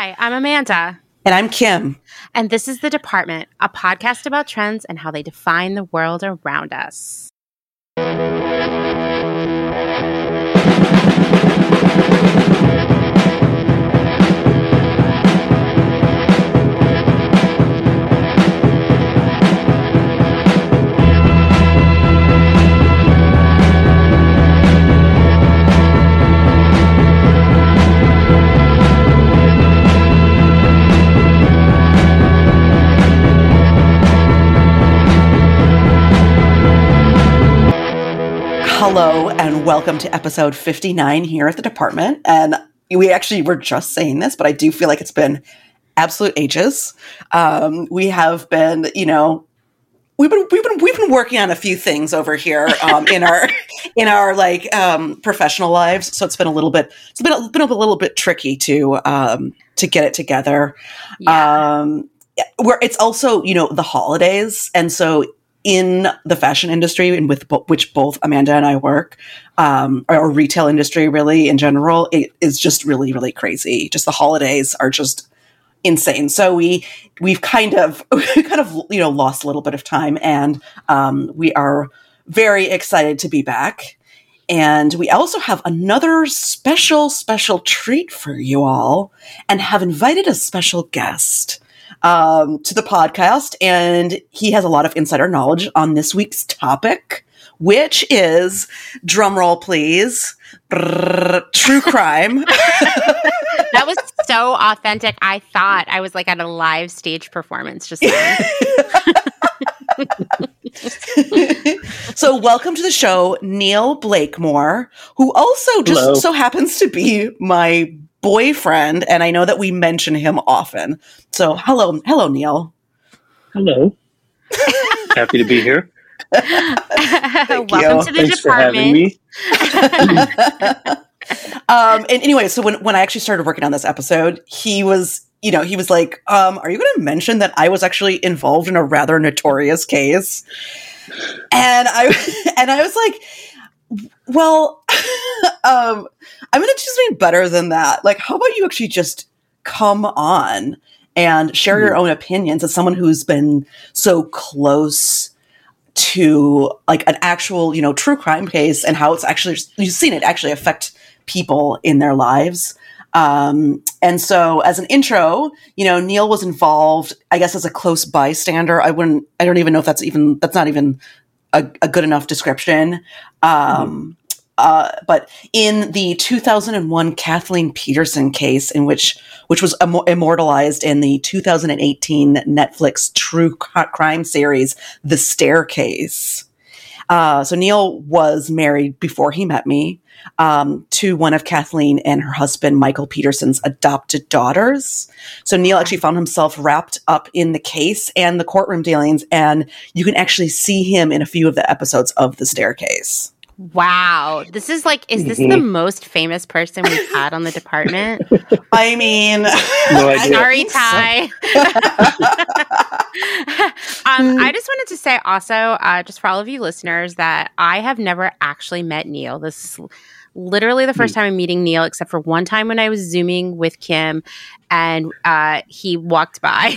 Hi, I'm Amanda. And I'm Kim. And this is The Department, a podcast about trends and how they define the world around us. Hello and welcome to episode 59 here at the department. And we actually were just saying this, but I do feel like it's been absolute ages. Um, we have been, you know, we've been we've been we've been working on a few things over here um, in our in our like um, professional lives. So it's been a little bit it's been a, been a little bit tricky to um, to get it together. Yeah. Um, where it's also you know the holidays, and so in the fashion industry and with bo- which both Amanda and I work, um, or retail industry really in general, it is just really, really crazy. Just the holidays are just insane. So we we've kind of we kind of you know lost a little bit of time, and um, we are very excited to be back. And we also have another special, special treat for you all, and have invited a special guest um, to the podcast, and he has a lot of insider knowledge on this week's topic, which is drumroll, please, brrr, true crime. that was so authentic. I thought I was like at a live stage performance just then. so, welcome to the show, Neil Blakemore, who also just Hello. so happens to be my boyfriend, and I know that we mention him often. So, hello, hello, Neil. Hello. Happy to be here. Welcome you. to the Thanks for having department. me. um, and anyway, so when when I actually started working on this episode, he was, you know, he was like, um, "Are you going to mention that I was actually involved in a rather notorious case?" And I and I was like, "Well, um, I'm going to do something better than that. Like, how about you actually just come on and share your own opinions as someone who's been so close." to like an actual, you know, true crime case and how it's actually you've seen it actually affect people in their lives. Um, and so as an intro, you know, Neil was involved, I guess, as a close bystander. I wouldn't, I don't even know if that's even, that's not even a, a good enough description. Um, uh, but in the 2001 Kathleen Peterson case, in which which was immo- immortalized in the 2018 Netflix true c- crime series, The Staircase. Uh, so Neil was married before he met me um, to one of Kathleen and her husband Michael Peterson's adopted daughters. So Neil actually found himself wrapped up in the case and the courtroom dealings, and you can actually see him in a few of the episodes of The Staircase. Wow. This is like, is this the most famous person we've had on the department? I mean, No. Sorry, Ty. um, I just wanted to say also, uh, just for all of you listeners, that I have never actually met Neil. This is literally the first time I'm meeting Neil, except for one time when I was Zooming with Kim and uh, he walked by.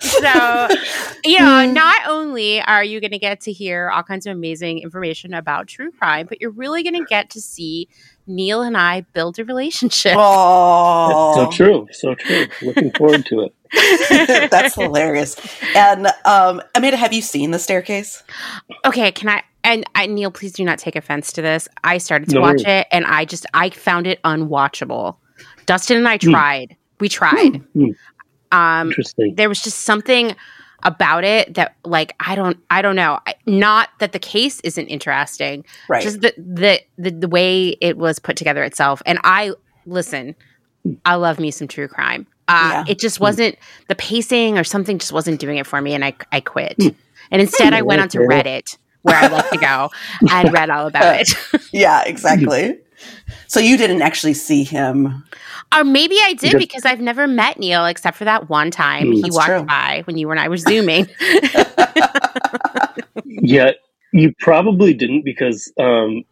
So, you know, not only are you going to get to hear all kinds of amazing information about true crime, but you're really going to get to see Neil and I build a relationship. oh, So true. So true. Looking forward to it. That's hilarious. And um, Amanda, have you seen the staircase? Okay, can I? And I, Neil, please do not take offense to this. I started to No watch worries. it, and I just I found it unwatchable. Dustin and I Hmm. tried. We tried. Hmm. Um, Interesting. there was just something about it that, like, I don't, I don't know. I- Not that the case isn't interesting, Right. just the, the the the way it was put together itself. And I listen. I love me some true crime. Uh, Yeah. It just wasn't the pacing or something just wasn't doing it for me, and I I quit. And instead, I went onto. Reddit where I love to go and read all about it. yeah, exactly. So you didn't actually see him. or maybe I did Because- because I've never met Neil except for that one time Hmm. he walked true. by when you and I were zooming. Yeah, you probably didn't because um,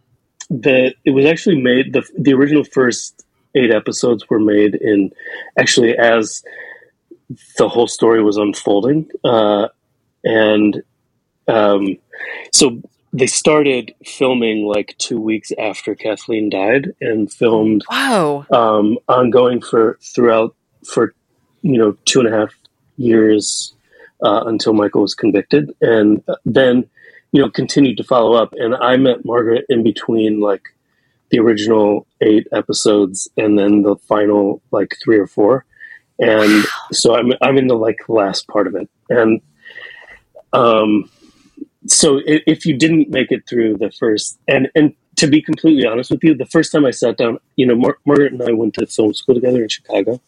the it was actually made the the original first eight episodes were made in actually as the whole story was unfolding, uh, and um, so they started filming like two weeks after Kathleen died, and filmed Whoa. um, ongoing for throughout for you know two and a half years uh, until Michael was convicted, and then you know continued to follow up. And I met Margaret in between like the original eight episodes and then the final like three or four, and so I'm I'm in the like last part of it, and um, so if you didn't make it through the first and and to be completely honest with you, the first time I sat down, you know, Mar- Margaret and I went to film school together in Chicago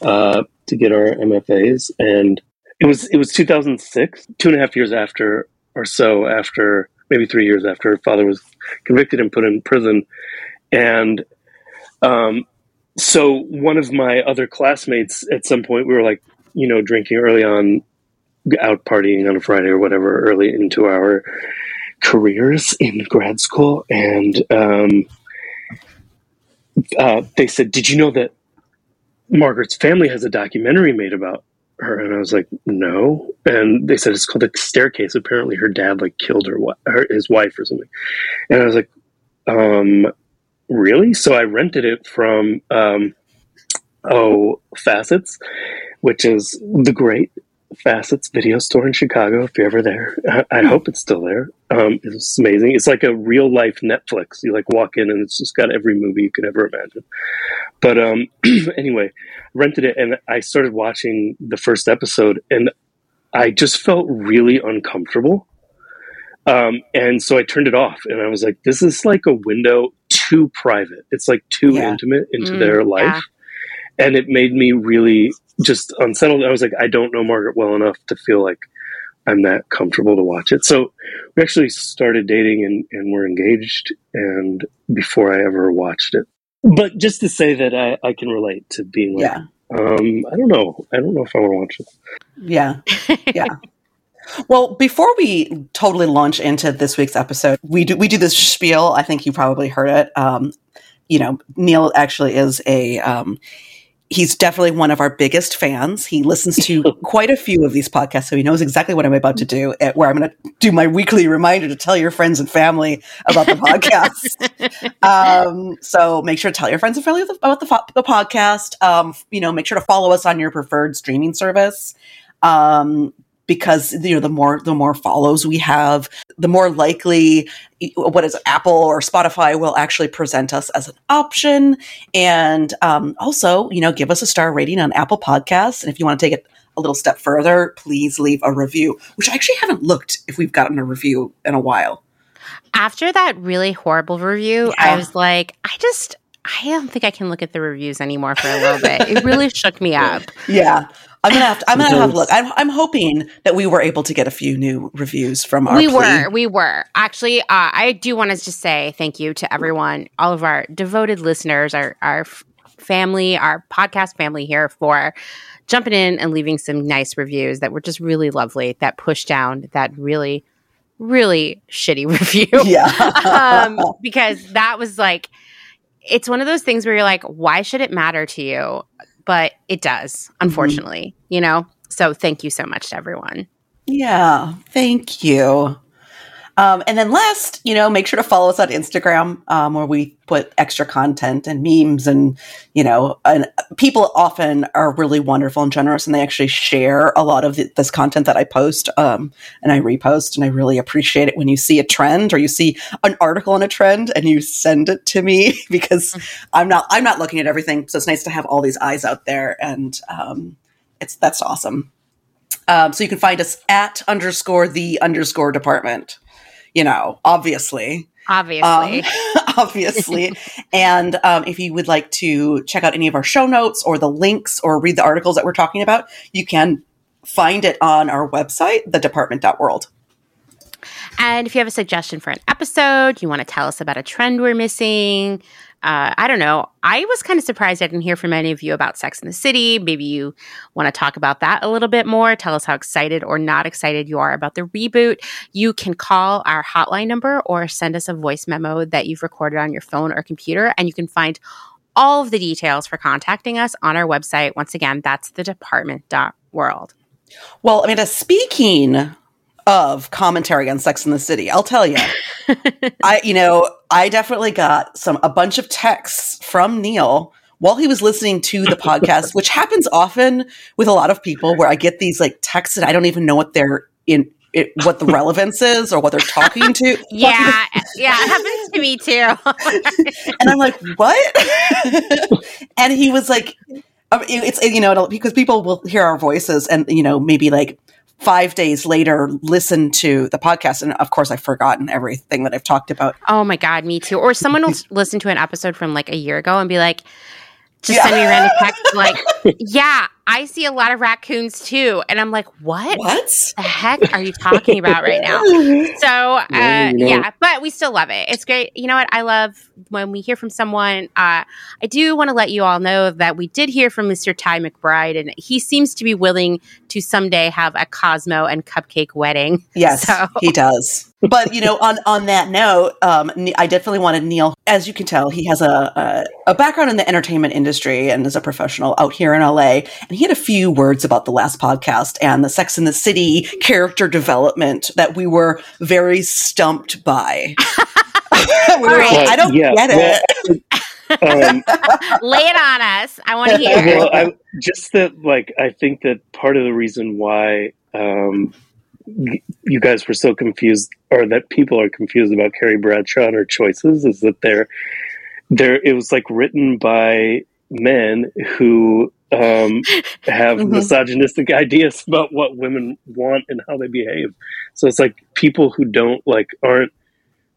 uh, to get our MFAs, and it was it was 2006, two and a half years after or so after, maybe three years after her father was convicted and put in prison, and um, so one of my other classmates at some point we were like, you know, drinking early on, out partying on a Friday or whatever, early into our careers in grad school, and um, uh, they said, "Did you know that Margaret's family has a documentary made about her?" And I was like, "No." And they said it's called "The Staircase." Apparently, her dad like killed her, her his wife or something. And I was like, um, "Really?" So I rented it from um, oh Facets, which is the great Facets video store in Chicago. If you're ever there, I, I hope it's still there. Um, it's amazing. It's like a real life Netflix. You like walk in and it's just got every movie you could ever imagine. But um, anyway, rented it and I started watching the first episode and I just felt really uncomfortable. Um, and so I turned it off and I was like, this is like a window too private. It's like too Yeah. intimate into Mm, their life. yeah. And it made me really just unsettled. I was like, I don't know Margaret well enough to feel like I'm that comfortable to watch it. So we actually started dating and, and were engaged and before I ever watched it. But just to say that I, I can relate to being like, Yeah. um, I don't know. I don't know if I want to watch this. Yeah. Yeah. Well, before we totally launch into this week's episode, we do we do this spiel. I think you probably heard it. Um, you know, Neil actually is a um, he's definitely one of our biggest fans. He listens to quite a few of these podcasts, so he knows exactly what I'm about to do. Where I'm going to do my weekly reminder to tell your friends and family about the podcast. um, so make sure to tell your friends and family about the, fo- the podcast. Um, you know, make sure to follow us on your preferred streaming service. Um, because you know the more the more follows we have, the more likely what is Apple or Spotify will actually present us as an option. And um, also, you know, give us a star rating on Apple Podcasts. And if you want to take it a little step further, please leave a review. Which I actually haven't looked if we've gotten a review in a while. After that really horrible review, Yeah. I was like, I just, I don't think I can look at the reviews anymore for a little bit. It really shook me up. Yeah. I'm gonna have to. I'm gonna have a look. I'm, I'm hoping that we were able to get a few new reviews from our. we plea. were we were actually uh, i do want to just say thank you to everyone all of our devoted listeners our our family our podcast family here for jumping in and leaving some nice reviews that were just really lovely that pushed down that really really shitty review Yeah. um, because that was like it's one of those things where you're like why should it matter to you but it does mm-hmm. unfortunately you know? So thank you so much to everyone. Yeah, thank you. Um, and then last, you know, make sure to follow us on Instagram, um, where we put extra content and memes, and you know, and people often are really wonderful and generous, and they actually share a lot of th- this content that I post, um, and I repost, and I really appreciate it when you see a trend or you see an article on a trend and you send it to me because I'm not I'm not looking at everything, so it's nice to have all these eyes out there, and um, it's that's awesome. Um, so you can find us at underscore the underscore department. You know, obviously, obviously um, obviously. and um, if you would like to check out any of our show notes or the links or read the articles that we're talking about, you can find it on our website, thedepartment.world. And if you have a suggestion for an episode, you want to tell us about a trend we're missing, uh, I don't know. I was kind of surprised I didn't hear from any of you about Sex in the City. Maybe you want to talk about that a little bit more. Tell us how excited or not excited you are about the reboot. You can call our hotline number or send us a voice memo that you've recorded on your phone or computer, and you can find all of the details for contacting us on our website. Once again, that's the department.world. Well, Amanda, speaking of commentary on Sex in the City, I'll tell you, I, you know, I definitely got some, a bunch of texts from Neil while he was listening to the podcast, which happens often with a lot of people where I get these like texts and I don't even know what they're in it, what the relevance is or what they're talking to. yeah, yeah, it happens to me too. and I'm like, what? and he was like, um, it's you know because people will hear our voices and you know maybe like five days later listen to the podcast and of course i've forgotten everything that i've talked about oh my god me too or someone will listen to an episode from like a year ago and be like just yeah. send me a random text like, yeah, I see a lot of raccoons too. And I'm like, what? What the heck are you talking about right now? So, uh, yeah, you know. yeah, but we still love it. It's great. You know what? I love when we hear from someone. Uh, I do want to let you all know that we did hear from Mr. Ty McBride, and he seems to be willing to someday have a Cosmo and cupcake wedding. Yes, so. he does but you know, on on that note, um, I definitely wanted Neil. As you can tell, he has a, a, a background in the entertainment industry and is a professional out here in LA. And he had a few words about the last podcast and the Sex in the City character development that we were very stumped by. we were I don't yeah, get it. um, Lay it on us. I want to hear. Well, I, just that, like, I think that part of the reason why um, you guys were so confused, or that people are confused about Carrie Bradshaw and her choices, is that they're there. It was like written by men who um, have mm-hmm. misogynistic ideas about what women want and how they behave. So it's like people who don't like aren't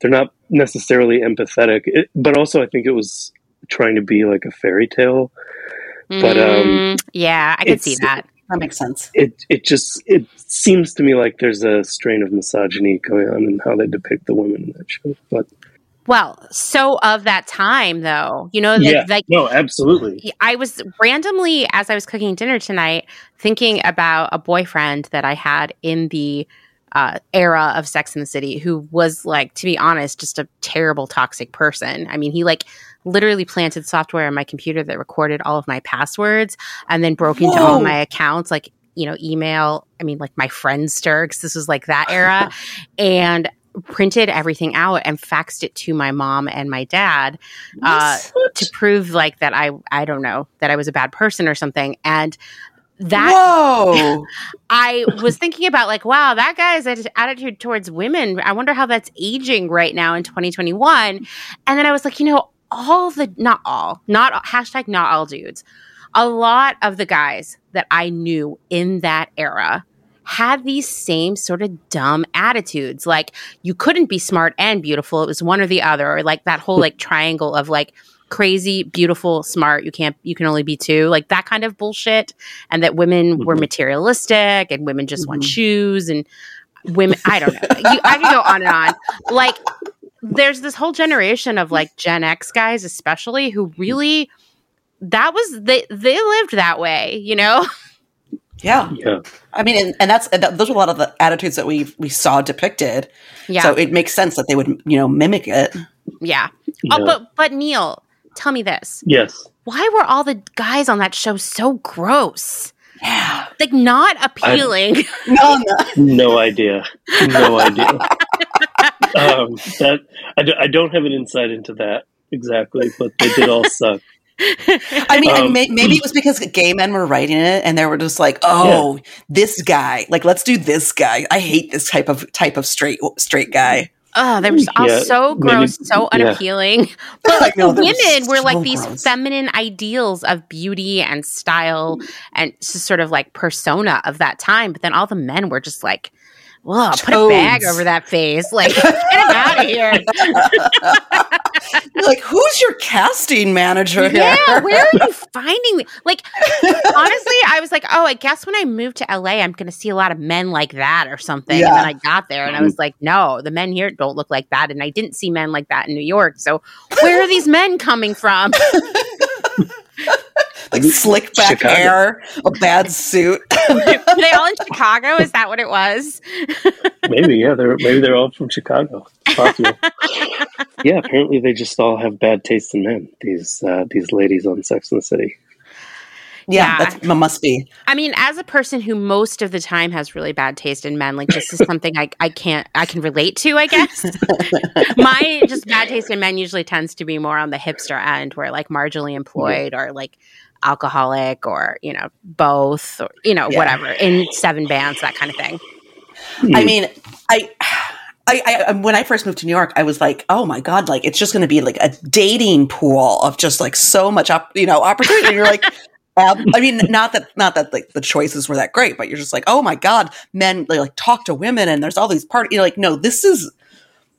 they're not necessarily empathetic. It, but also, I think it was trying to be like a fairy tale. But um, mm, yeah, I could see that. That makes sense. It it just it seems to me like there's a strain of misogyny going on in how they depict the women in that show. But well, so of that time though, you know, yeah, like no, absolutely. I was randomly as I was cooking dinner tonight thinking about a boyfriend that I had in the uh, era of Sex in the City who was like, to be honest, just a terrible toxic person. I mean, he like literally planted software on my computer that recorded all of my passwords and then broke Whoa. into all my accounts, like, you know, email. I mean, like my Friendster, because this was like that era. and printed everything out and faxed it to my mom and my dad uh, to prove like that I I don't know that I was a bad person or something and that Whoa. I was thinking about like wow that guy's attitude towards women I wonder how that's aging right now in 2021 and then I was like you know all the not all not hashtag not all dudes. A lot of the guys that i knew in that era had these same sort of dumb attitudes. Like you couldn't be smart and beautiful. It was one or the other or like that whole like triangle of like crazy beautiful smart you can't you can only be two like that kind of bullshit and that women mm-hmm. were materialistic and women just mm-hmm. want shoes and women i don't know you, i can go on and on like there's this whole generation of like Gen X guys, especially, who really that was they they lived that way, you know. Yeah, yeah. I mean, and, and that's that, those are a lot of the attitudes that we we saw depicted. Yeah. So it makes sense that they would you know mimic it. Yeah. yeah. Oh, but but Neil, tell me this. Yes. Why were all the guys on that show so gross? Yeah. Like not appealing. I, no, no. no idea. No idea. um, that I, do, I don't have an insight into that exactly, but they did all suck. I mean, um, may, maybe it was because gay men were writing it, and they were just like, "Oh, yeah. this guy! Like, let's do this guy. I hate this type of type of straight straight guy." Oh, they were all yeah, so gross, maybe, so unappealing. Yeah. But like know, the women were so like these gross. feminine ideals of beauty and style and sort of like persona of that time. But then all the men were just like Whoa, put a bag over that face. Like, get him out of here. like, who's your casting manager here? Yeah, where are you finding me? Like, honestly, I was like, oh, I guess when I moved to LA, I'm going to see a lot of men like that or something. Yeah. And then I got there and I mm-hmm. was like, no, the men here don't look like that. And I didn't see men like that in New York. So, where are these men coming from? like slick back Chicago. hair, a bad suit. Were they all in Chicago? Is that what it was? maybe, yeah. They're maybe they're all from Chicago. possible. yeah, apparently they just all have bad taste in men. These uh, these ladies on Sex and the City. Yeah, yeah. that must be. I mean, as a person who most of the time has really bad taste in men, like this is something I, I can't I can relate to. I guess my just bad taste in men usually tends to be more on the hipster end, where like marginally employed yeah. or like alcoholic or you know both or you know yeah. whatever in seven bands that kind of thing. I hmm. mean, I. I, I, when I first moved to New York, I was like, oh my god, like it's just going to be like a dating pool of just like so much up, you know, opportunity. And you're like, um, I mean, not that not that like the choices were that great, but you're just like, oh my god, men they, like talk to women, and there's all these parties. You're like, no, this is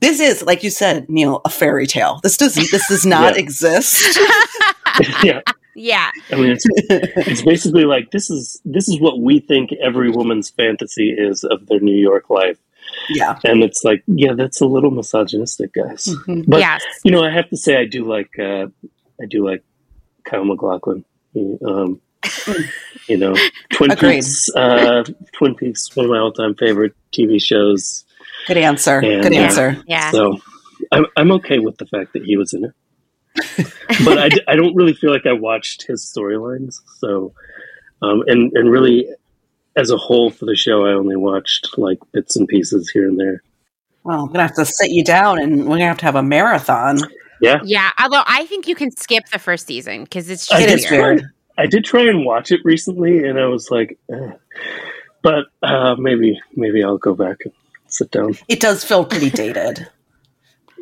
this is like you said, Neil, a fairy tale. This doesn't. this does not exist. yeah. Yeah. I mean, it's, it's basically like this is this is what we think every woman's fantasy is of their New York life. Yeah. And it's like, yeah, that's a little misogynistic, guys. Mm-hmm. But yes. you know, I have to say I do like uh I do like Kyle MacLachlan. Um, you know, Twin Agreed. Peaks uh Twin Peaks, one of my all time favorite TV shows. Good answer. And, Good answer. Uh, yeah. So I'm I'm okay with the fact that he was in it. But I, I don't really feel like I watched his storylines. So, um, and and really, as a whole for the show, I only watched like bits and pieces here and there. Well, I'm gonna have to sit you down, and we're gonna have to have a marathon. Yeah, yeah. Although I think you can skip the first season because it's just I did, try, I did try and watch it recently, and I was like, eh. but uh, maybe maybe I'll go back and sit down. It does feel pretty dated.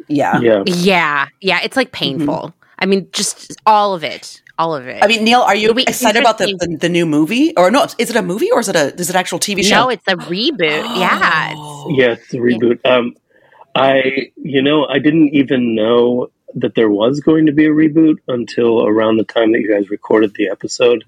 Yeah. Yeah. Yeah. Yeah. It's like painful. Mm-hmm. I mean, just all of it. All of it. I mean, Neil, are you excited about the, the, the, new movie? Or no, is it a movie or is it a is it an actual TV show? No, it's a reboot. Oh. Yeah. It's, yeah, it's a reboot. Yeah. Um I you know, I didn't even know that there was going to be a reboot until around the time that you guys recorded the episode.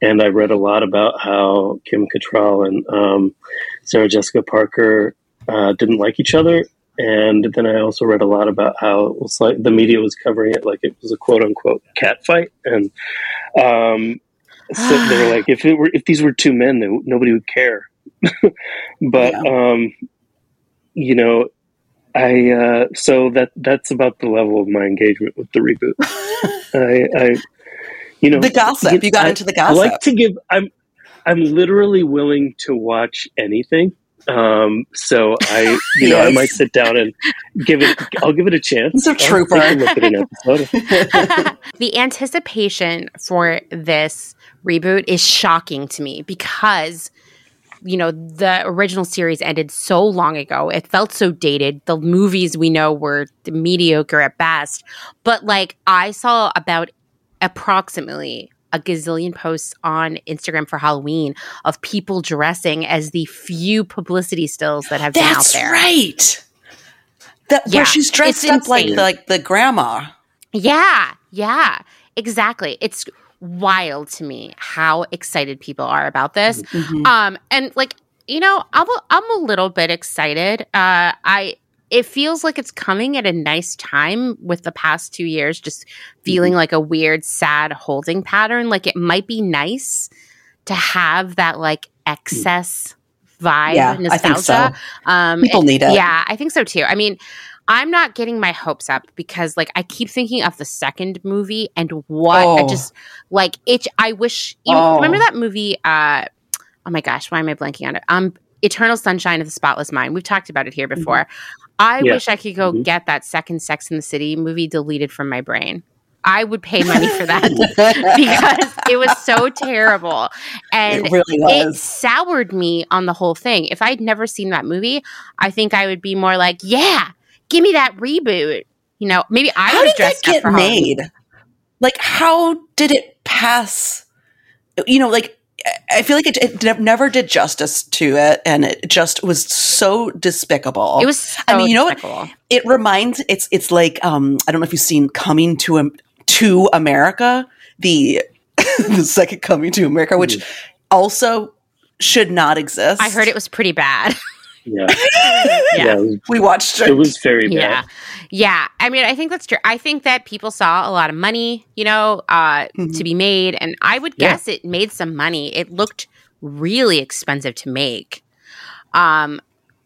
And I read a lot about how Kim Cattrall and um, Sarah Jessica Parker uh, didn't like each other and then I also read a lot about how it was like the media was covering it like it was a quote unquote cat fight, and um, so they were like, if it were if these were two men, they, nobody would care. but yeah. um, you know, I uh, so that that's about the level of my engagement with the reboot. I, I, you know, the gossip. You got I, into the gossip. I like to give. I'm I'm literally willing to watch anything um, so I, you know, yes. I might sit down and give it. I'll give it a chance. It's a trooper. the anticipation for this reboot is shocking to me because you know the original series ended so long ago it felt so dated the movies we know were mediocre at best but like i saw about approximately a gazillion posts on Instagram for Halloween of people dressing as the few publicity stills that have That's been out there. right. That, yeah, where she's dressed up insane. like the, like the grandma. Yeah, yeah, exactly. It's wild to me how excited people are about this. Mm-hmm. Um, and like you know, I'm a, I'm a little bit excited. Uh, I it feels like it's coming at a nice time with the past two years just feeling mm-hmm. like a weird sad holding pattern like it might be nice to have that like excess vibe yeah, nostalgia I think so. um people need it yeah i think so too i mean i'm not getting my hopes up because like i keep thinking of the second movie and what oh. i just like it i wish you oh. remember that movie uh oh my gosh why am i blanking on it um Eternal Sunshine of the Spotless Mind. We've talked about it here mm-hmm. before. Mm-hmm. I yeah. wish I could go mm-hmm. get that second Sex in the City movie deleted from my brain. I would pay money for that because it was so terrible. And it, really it, soured me on the whole thing. If I'd never seen that movie, I think I would be more like, yeah, give me that reboot. You know, maybe I how did that get made? Like, how did it pass? You know, like I feel like it, it, never did justice to it, and it just was so despicable. It was. So I mean, you know what? It reminds. It's it's like um, I don't know if you've seen Coming to um, to America, the the second Coming to America, which mm. also should not exist. I heard it was pretty bad. Yeah. yeah. yeah. We watched it. It was very bad. Yeah. Yeah. I mean, I think that's true. I think that people saw a lot of money, you know, uh, mm-hmm. to be made. And I would guess yeah. it made some money. It looked really expensive to make. Um,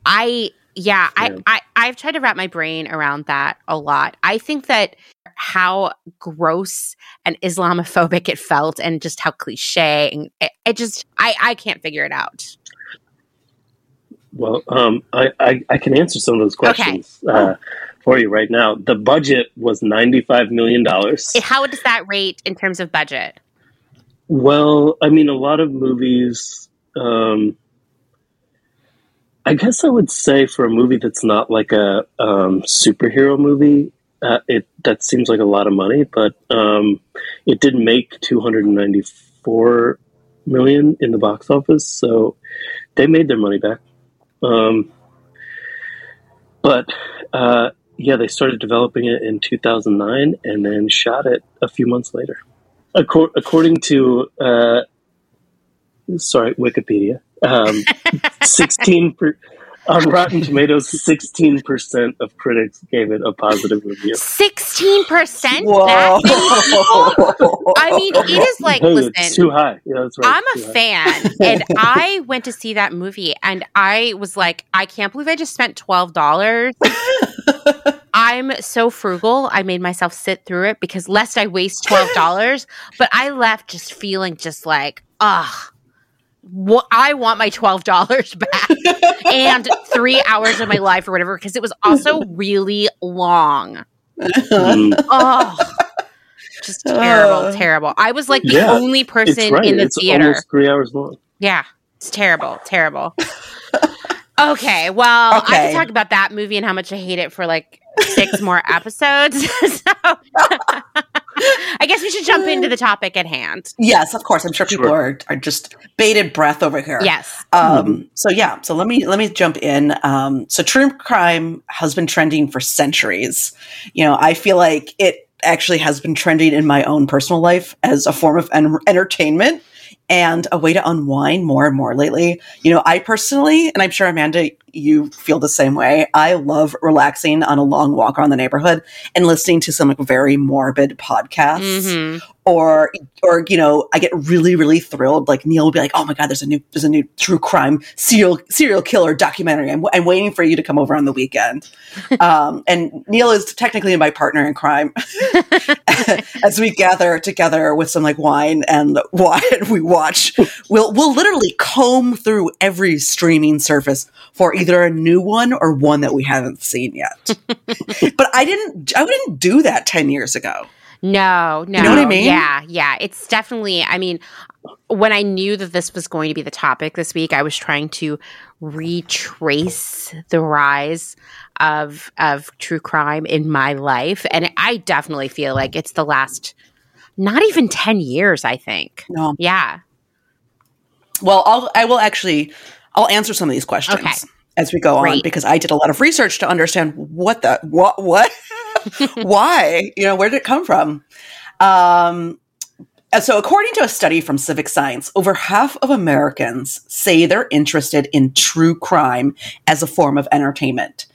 I Yeah, Yeah. I, I I've tried to wrap my brain around that a lot. I think that how gross and Islamophobic it felt, and just how cliche, and it, it just I I can't figure it out. Well, um, I, I, I can answer some of those questions uh, for you right now. The budget was $95 million. How does that rate in terms of budget? Well, I mean, a lot of movies. Um, I guess I would say for a movie that's not like a um, superhero movie, uh, it that seems like a lot of money. But um, it did make two hundred and ninety four million in the box office, so they made their money back. Um, but uh, yeah, they started developing it in two thousand nine, and then shot it a few months later. Accor- according to uh, sorry Wikipedia, um, sixteen per- on Rotten Tomatoes, sixteen percent of critics gave it a positive review. Sixteen percent. Whoa. I mean, it is like hey, listen. it's too high. Yeah, that's right. I'm it's a high. fan, and I went to see that movie, and I was like, I can't believe I just spent twelve dollars. I'm so frugal. I made myself sit through it because lest I waste twelve dollars. but I left just feeling just like, ugh. What I want my twelve dollars back and three hours of my life or whatever because it was also really long. Oh, just terrible, Uh, terrible. I was like the Yeah, only person right. in the it's theater. three hours long. Yeah, it's terrible, terrible. Okay, well, I Okay. could talk about that movie and how much I hate it for like six more episodes. so I guess we should jump into the topic at hand. yes, of course. I'm sure people Sure. are, are just bated breath over here. Yes. Um, so yeah, so let me let me jump in. Um, so true crime has been trending for centuries. You know, I feel like it actually has been trending in my own personal life as a form of en- entertainment and a way to unwind more and more lately. You know, I personally, and I'm sure Amanda, you feel the same way. I love relaxing on a long walk around the neighborhood and listening to some like very morbid podcasts Mhm. or or you know i get really really thrilled like neil will be like oh my god there's a new there's a new true crime serial serial killer documentary i'm, I'm waiting for you to come over on the weekend um, and neil is technically my partner in crime as we gather together with some like wine and wine we watch we'll we'll literally comb through every streaming service for either a new one or one that we haven't seen yet but i didn't i wouldn't do that 10 years ago No, no. know what I mean? Yeah, yeah. It's definitely, I mean, when I knew that this was going to be the topic this week, I was trying to retrace the rise of of true crime in my life. And I definitely feel like it's the last not even 10 years, I think. no Yeah. Well, I'll I will actually I'll answer some of these questions Okay. As we go on because I did a lot of research to understand what the what what why you know where did it come from. Um, and so, according to a study from Civic Science, over half of Americans say they're interested in true crime as a form of entertainment.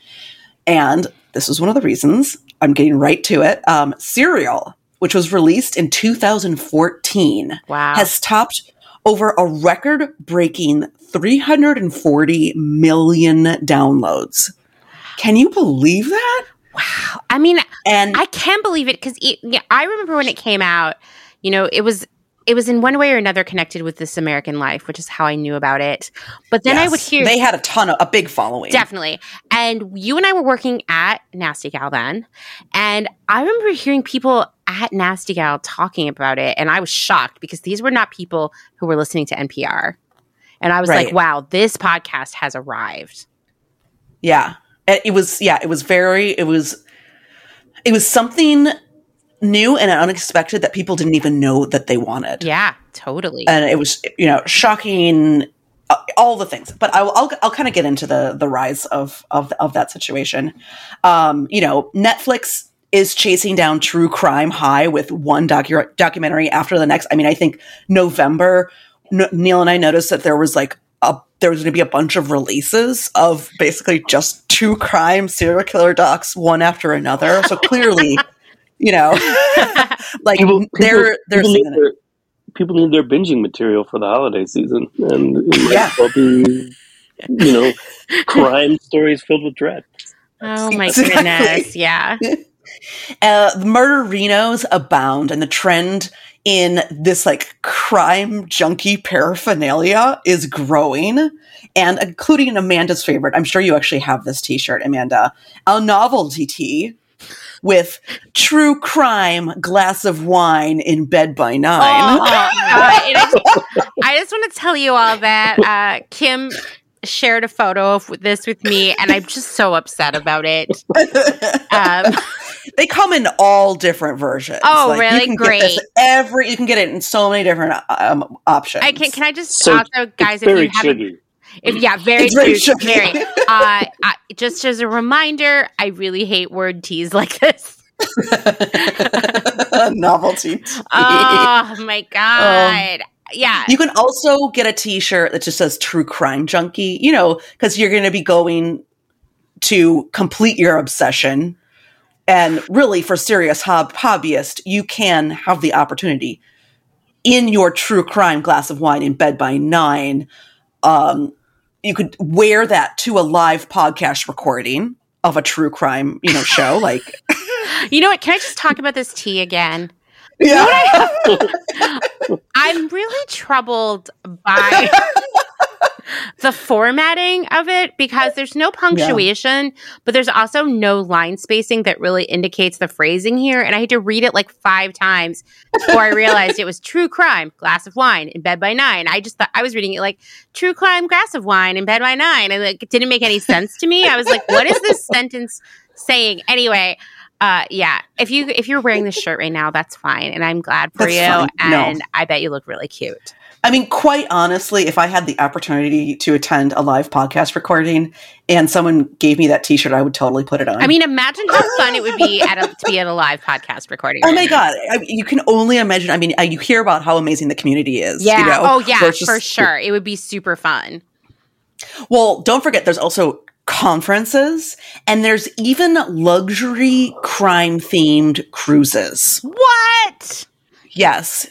And this is one of the reasons I'm getting right to it. Um, Serial, which was released in 2014, Wow. has topped over a record breaking 340 million downloads. Can you believe that? wow. I mean, And I can't believe it because yeah, I remember when it came out. You know, it was it was in one way or another connected with This American Life, which is how I knew about it. But then I would hear they had a ton of a big following. definitely, and you and I were working at Nasty Gal then, and I remember hearing people at Nasty Gal talking about it, and I was shocked because these were not people who were listening to NPR, and I was like, "Wow, this podcast has arrived." Yeah. It, it was yeah, it was very it was it was something new and unexpected that people didn't even know that they wanted. Yeah, totally. and it was you know shocking uh, all the things but i'll i'll, I'll kind of get into the the rise of of of that situation um you know netflix is chasing down true crime high with one docu- documentary after the next i mean i think november N- neil and i noticed that there was like a there was going to be a bunch of releases of basically just two crime serial killer docs one after another so clearly you know like People, people, they're they're people, need their, people need their binging material for the holiday season, and it Yeah. as well be you know, crime stories filled with dread. Oh my Exactly. goodness. Yeah. Uh, the murderinos abound, and the trend in this like crime junkie paraphernalia is growing, and including Amanda's favorite. I'm sure you actually have this T-shirt, Amanda, a novelty tee with true crime glass of wine in bed by nine. Oh, uh, and I, just, want to tell you all that uh, Kim shared a photo of this with me, and I'm just so upset about it. Um, they come in all different versions. Oh, you really? can get this Great. Every you can get it in so many different um, options. I can. Can I just So also, guys, it's if you very haven't, chibi. If yeah, very, true, very. Uh, I, just as a reminder, I really hate word tees like this. novelty. tee. Oh my god! yeah, You can also get a T-shirt that just says "True Crime Junkie." You know, because you're going to be going to complete your obsession, and really, for serious hob- hobbyist, you can have the opportunity in your true crime glass of wine in bed by nine. Um, you could wear that to a live podcast recording of a true crime, you know, show. Like, you know what? Can I just talk about this tee again? yeah, I'm really troubled by the formatting of it because there's no punctuation, but there's also no line spacing that really indicates the phrasing here. And I had to read it like five times before I realized it was true crime, glass of wine in bed by nine. I just thought I was reading it like true crime, glass of wine in bed by nine. And like, it didn't make any sense to me. I was like, what is this sentence saying? Anyway, uh, yeah. If you if you're wearing this shirt right now, that's fine, and I'm glad for That's you. fine. No. And I bet you look really cute. I mean, quite honestly, if I had the opportunity to attend a live podcast recording and someone gave me that T-shirt, I would totally put it on. I mean, imagine how fun it would be at a, to be at a live podcast recording. oh right my now. god, I you can only imagine. I mean, uh, you hear about how amazing the community is. Yeah. You know? oh yeah, just- for sure. It would be super fun. Well, don't forget, there's also conferences, and there's even luxury crime themed cruises. What? Yes,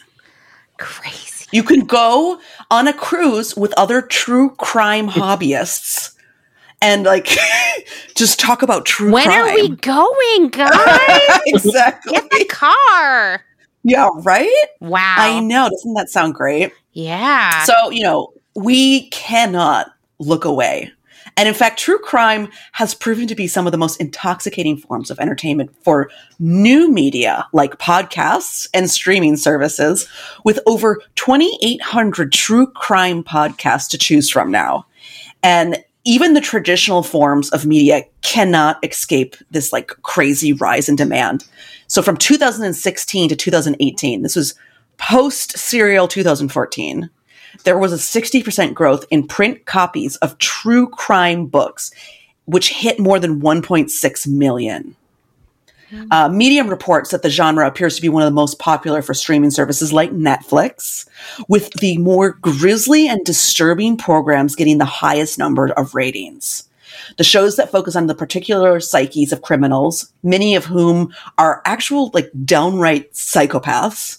Crazy. You can go on a cruise with other true crime hobbyists. And like, just talk about true crime. When crime. are we going, guys? exactly. Get the car. Yeah, right? Wow. I know. Doesn't that sound great? Yeah. So, you know, we cannot look away. And in fact, true crime has proven to be some of the most intoxicating forms of entertainment for new media like podcasts and streaming services, with over 2,800 true crime podcasts to choose from now. And even the traditional forms of media cannot escape this like crazy rise in demand. So from 2016 to 2018, this was post serial 2014 there was a 60% growth in print copies of true crime books, which hit more than 1.6 million. Uh, Medium reports that the genre appears to be one of the most popular for streaming services like Netflix, with the more grisly and disturbing programs getting the highest number of ratings. The shows that focus on the particular psyches of criminals, many of whom are actual, like, downright psychopaths,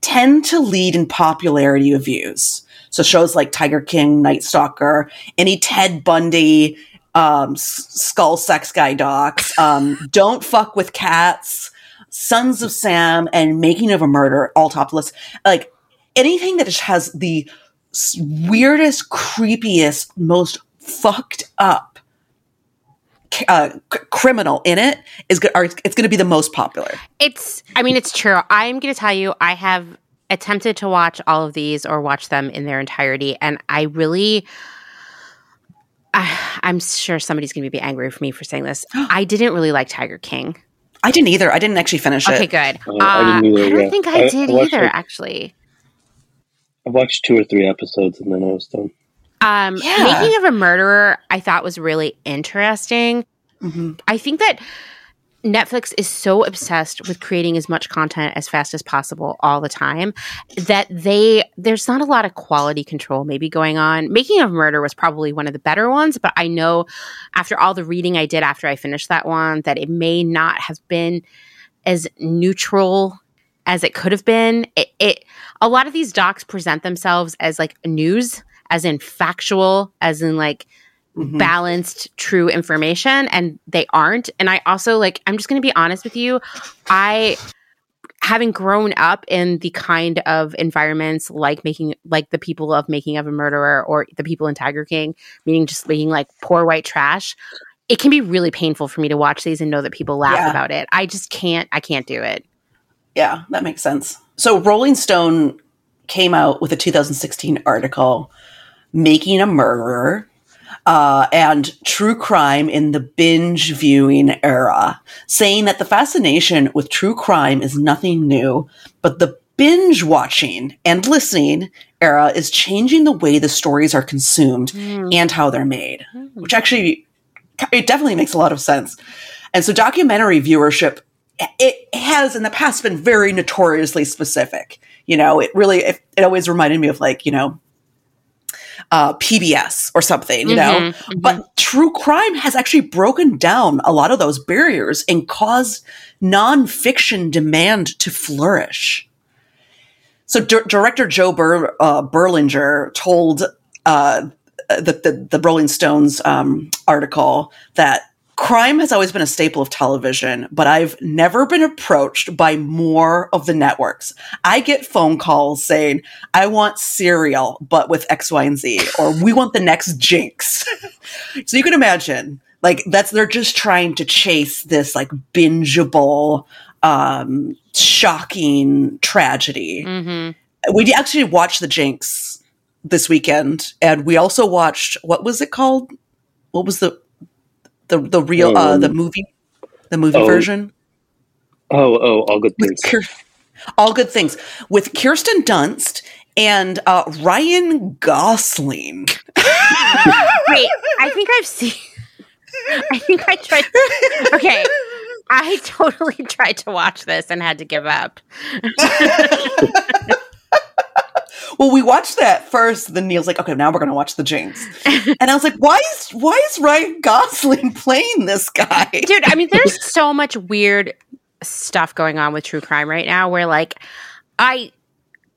tend to lead in popularity of views. So shows like Tiger King, Night Stalker, any Ted Bundy, um, Skull Sex Guy docs, um, Don't Fuck with Cats, Sons of Sam, and Making of a Murder all top list. Like anything that just has the weirdest, creepiest, most fucked up uh, c- criminal in it is go- are, it's going to be the most popular. It's, I mean, it's true. I'm going to tell you, I have attempted to watch all of these or watch them in their entirety, and I really. I, I'm sure somebody's going to be angry with me for saying this. I didn't really like Tiger King. I didn't either. I didn't actually finish Okay, it. good. Uh, I didn't Uh, either, I don't yeah. think I, I- I did watched either, it. actually. I watched two or three episodes and then I was done. Um, Yeah. Making of a Murderer, I thought was really interesting. Mhm. I think that Netflix is so obsessed with creating as much content as fast as possible all the time that they there's not a lot of quality control maybe going on. Making of Murder was probably one of the better ones, but I know after all the reading I did after I finished that one that it may not have been as neutral as it could have been. It, it a lot of these docs present themselves as like news as in factual, as in like Mhm. balanced, true information, and they aren't. And I also like, I'm just going to be honest with you. I, having grown up in the kind of environments like making, like the people of Making of a Murderer or the people in Tiger King, meaning just being like poor white trash. It can be really painful for me to watch these and know that people laugh Yeah. about it. I just can't. I can't do it. Yeah, that makes sense. So Rolling Stone came out with a 2016 article making a murderer uh, and true crime in the binge viewing era, saying that the fascination with true crime is nothing new, but the binge watching and listening era is changing the way the stories are consumed and how they're made, which actually it definitely makes a lot of sense. And so documentary viewership it has in the past been very notoriously specific. You know, it really it, it always reminded me of like, you know, uh, PBS or something, you know. Mhm, mhm. But true crime has actually broken down a lot of those barriers and caused nonfiction demand to flourish. So, dir- director Joe Bur- uh, Berlinger told uh, the, the, the Rolling Stones um, article that crime has always been a staple of television, but I've never been approached by more of the networks. I get phone calls saying, I want serial, but with X, Y, and Z, or we want the next Jinx. so you can imagine, like, that's, they're just trying to chase this, like, bingeable, um, shocking tragedy. Mhm. We actually watched the Jinx this weekend, and we also watched, what was it called? What was the, the, the real, uh, the Um, movie, the movie oh, version? Oh, oh, all good things. Kier- all good things with Kirsten Dunst and uh, Ryan Gosling. Wait, I think I've seen. I think I tried. Okay, I totally tried to watch this and had to give up. well, we watched that first. Then Neil's like, "Okay, now we're going to watch the Jinx," and I was like, "Why is why is Ryan Gosling playing this guy?" Dude, I mean, there's so much weird stuff going on with true crime right now where, like, I,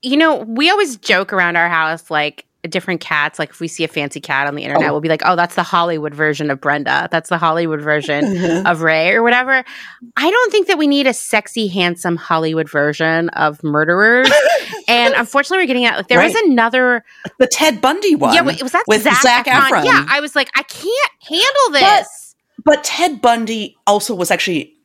you know, we always joke around our house, like, different cats. Like, if we see a fancy cat on the internet, Oh. we'll be like, oh, that's the Hollywood version of Brenda. That's the Hollywood version Mhm. of Ray or whatever. I don't think that we need a sexy, handsome Hollywood version of murderers. and unfortunately, we're getting out. Like, there was another. the Ted Bundy one. Yeah, wait, was that with Zac, Zac Efron. Yeah, I was like, I can't handle But- this. but Ted Bundy also was actually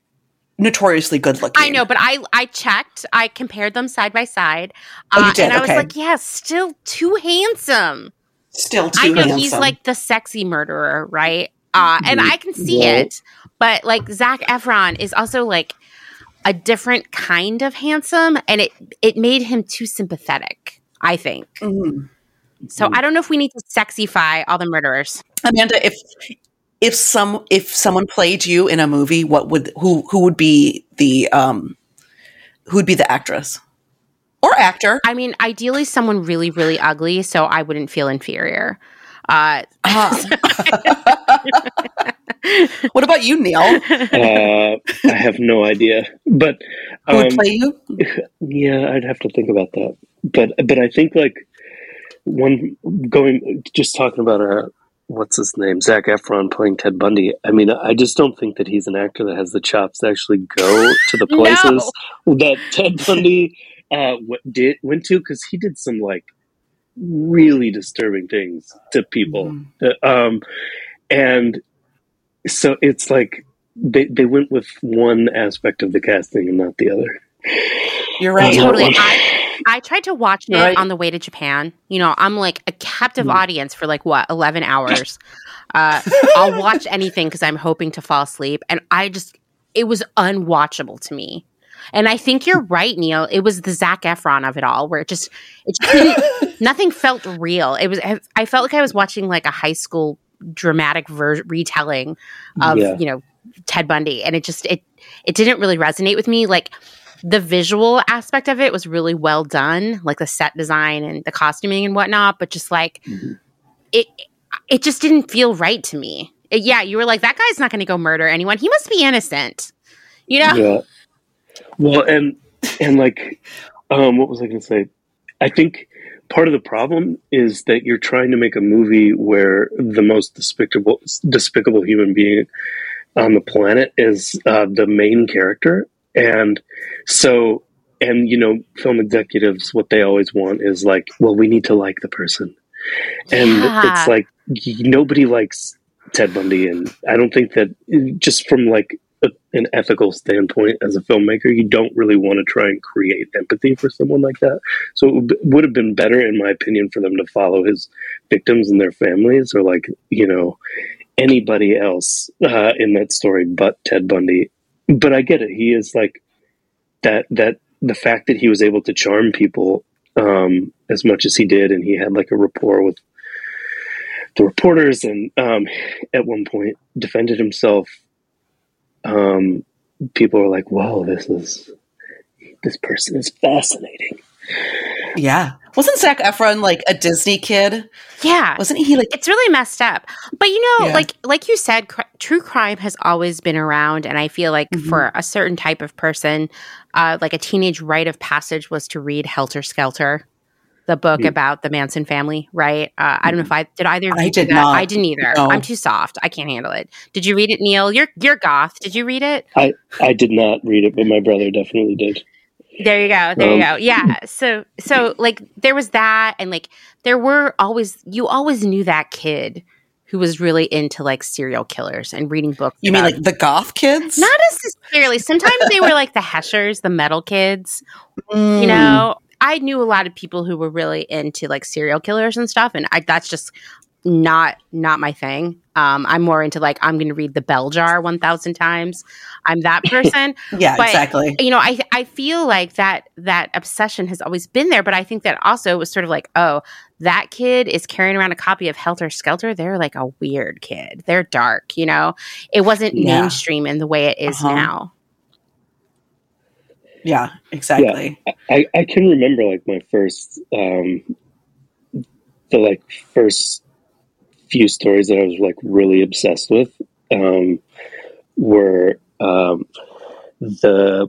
notoriously good looking. I know, but I I checked. I compared them side by side, Oh, you uh, did? and I was like, yeah, still too handsome. Still too I know handsome. he's like the sexy murderer, right? Uh, and. I can see Yeah. it, but like Zach Efron is also like a different kind of handsome, and it it made him too sympathetic. I think Mhm. so. I don't know if we need to sexify all the murderers. Amanda, if if some if someone played you in a movie, what would who who would be the um who would be the actress or actor? I mean, ideally, someone really, really ugly, so I wouldn't feel inferior. Uh, what about you, Neil? Uh, I have no idea, but Who would um, play you? yeah, I'd have to think about that. But but I think like one going just talking about uh what's his name Zach Efron playing Ted Bundy. I mean, I just don't think that he's an actor that has the chops to actually go to the No. places that Ted Bundy uh, w- did went to because he did some like really disturbing things to people. Uh, um, and so it's like they they went with one aspect of the casting and not the other. You're right. Yeah. totally. I, I tried to watch it Right. on the way to Japan. You know, I'm like a captive Mm. audience for like what, 11 hours. Uh, I'll watch anything because I'm hoping to fall asleep. And I just, it was unwatchable to me. And I think you're right, Neil. It was the Zach Efron of it all, where it just, it just nothing felt real. It was, I felt like I was watching like a high school dramatic ver- retelling of, Yeah. you know, Ted Bundy. And it just, it, it didn't really resonate with me. Like, the visual aspect of it was really well done, like the set design and the costuming and whatnot. But just like Mhm. it, it just didn't feel right to me. It- yeah, you were like, that guy's not going to go murder anyone. He must be innocent. You know? Yeah. Well, and and like, um, what was I going to say? I think part of the problem is that you're trying to make a movie where the most despicable despicable human being on the planet is uh, the main character, and so and you know, film executives what they always want is like, well, we need to like the person, and Yeah. it's like nobody likes Ted Bundy, and I don't think that just from like a, an ethical standpoint as a filmmaker, you don't really want to try and create empathy for someone like that. So it would- would have been better, in my opinion, for them to follow his victims and their families, or like you know anybody else uh, in that story but Ted Bundy. But I get it; he is like that. That the fact that he was able to charm people um, as much as he did, and he had like a rapport with the reporters, and um, at one point defended himself. Um, people are like, "Whoa, this is this person is fascinating." Yeah. Wasn't Zach Efron like a Disney kid? Yeah. Wasn't he like it's really messed up. But you know, Yeah. like like you said, cr- true crime has always been around, and I feel like Mhm. for a certain type of person, uh, like a teenage rite of passage was to read Helter Skelter, the book Mm. about the Manson family. Right? Uh, I don't know if I did either. of I you do did that? not. I didn't either. No. I'm too soft. I can't handle it. Did you read it, Neil? You're you're goth. Did you read it? I I did not read it, but my brother definitely did. There you go. There you Um, go. Yeah. So so like there was that and like there were always you always knew that kid who was really into like serial killers and reading books. you mean like the goth kids? not necessarily. Sometimes they were like the Heshers, the metal kids. Mm. You know, I knew a lot of people who were really into like serial killers and stuff, and I, that's just not not my thing. Um, I'm more into like I'm going to read the Bell Jar one thousand times. I'm that person Yeah, but- exactly. you know i i feel like that that obsession has always been there but i think that also was sort of like oh that kid is carrying around a copy of helter skelter they're like a weird kid they're dark you know it wasn't Yeah. mainstream in the way it is Uh-huh. now Yeah, exactly. I, I can remember like my first um the like first few stories that I was like really obsessed with um were um the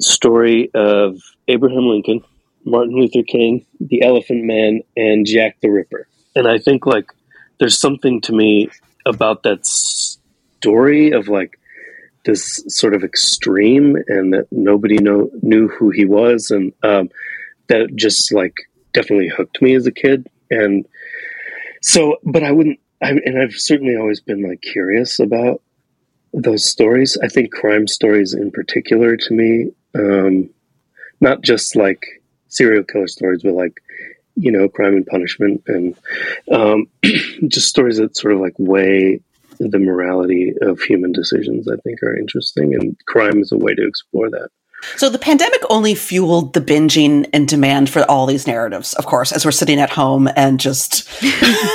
story of Abraham Lincoln, Martin Luther King, the Elephant Man, and Jack the Ripper. And I think like there's something to me about that story of like this sort of extreme and that nobody know, knew who he was and um, that just like definitely hooked me as a kid and so but i wouldn't I, and i've certainly always been like curious about those stories. I think crime stories in particular to me um, not just like serial killer stories but like you know crime and punishment and um, just stories that sort of like weigh the morality of human decisions i think are interesting. And crime is a way to explore that So the pandemic only fueled the binging and demand for all these narratives, of course, as we're sitting at home and just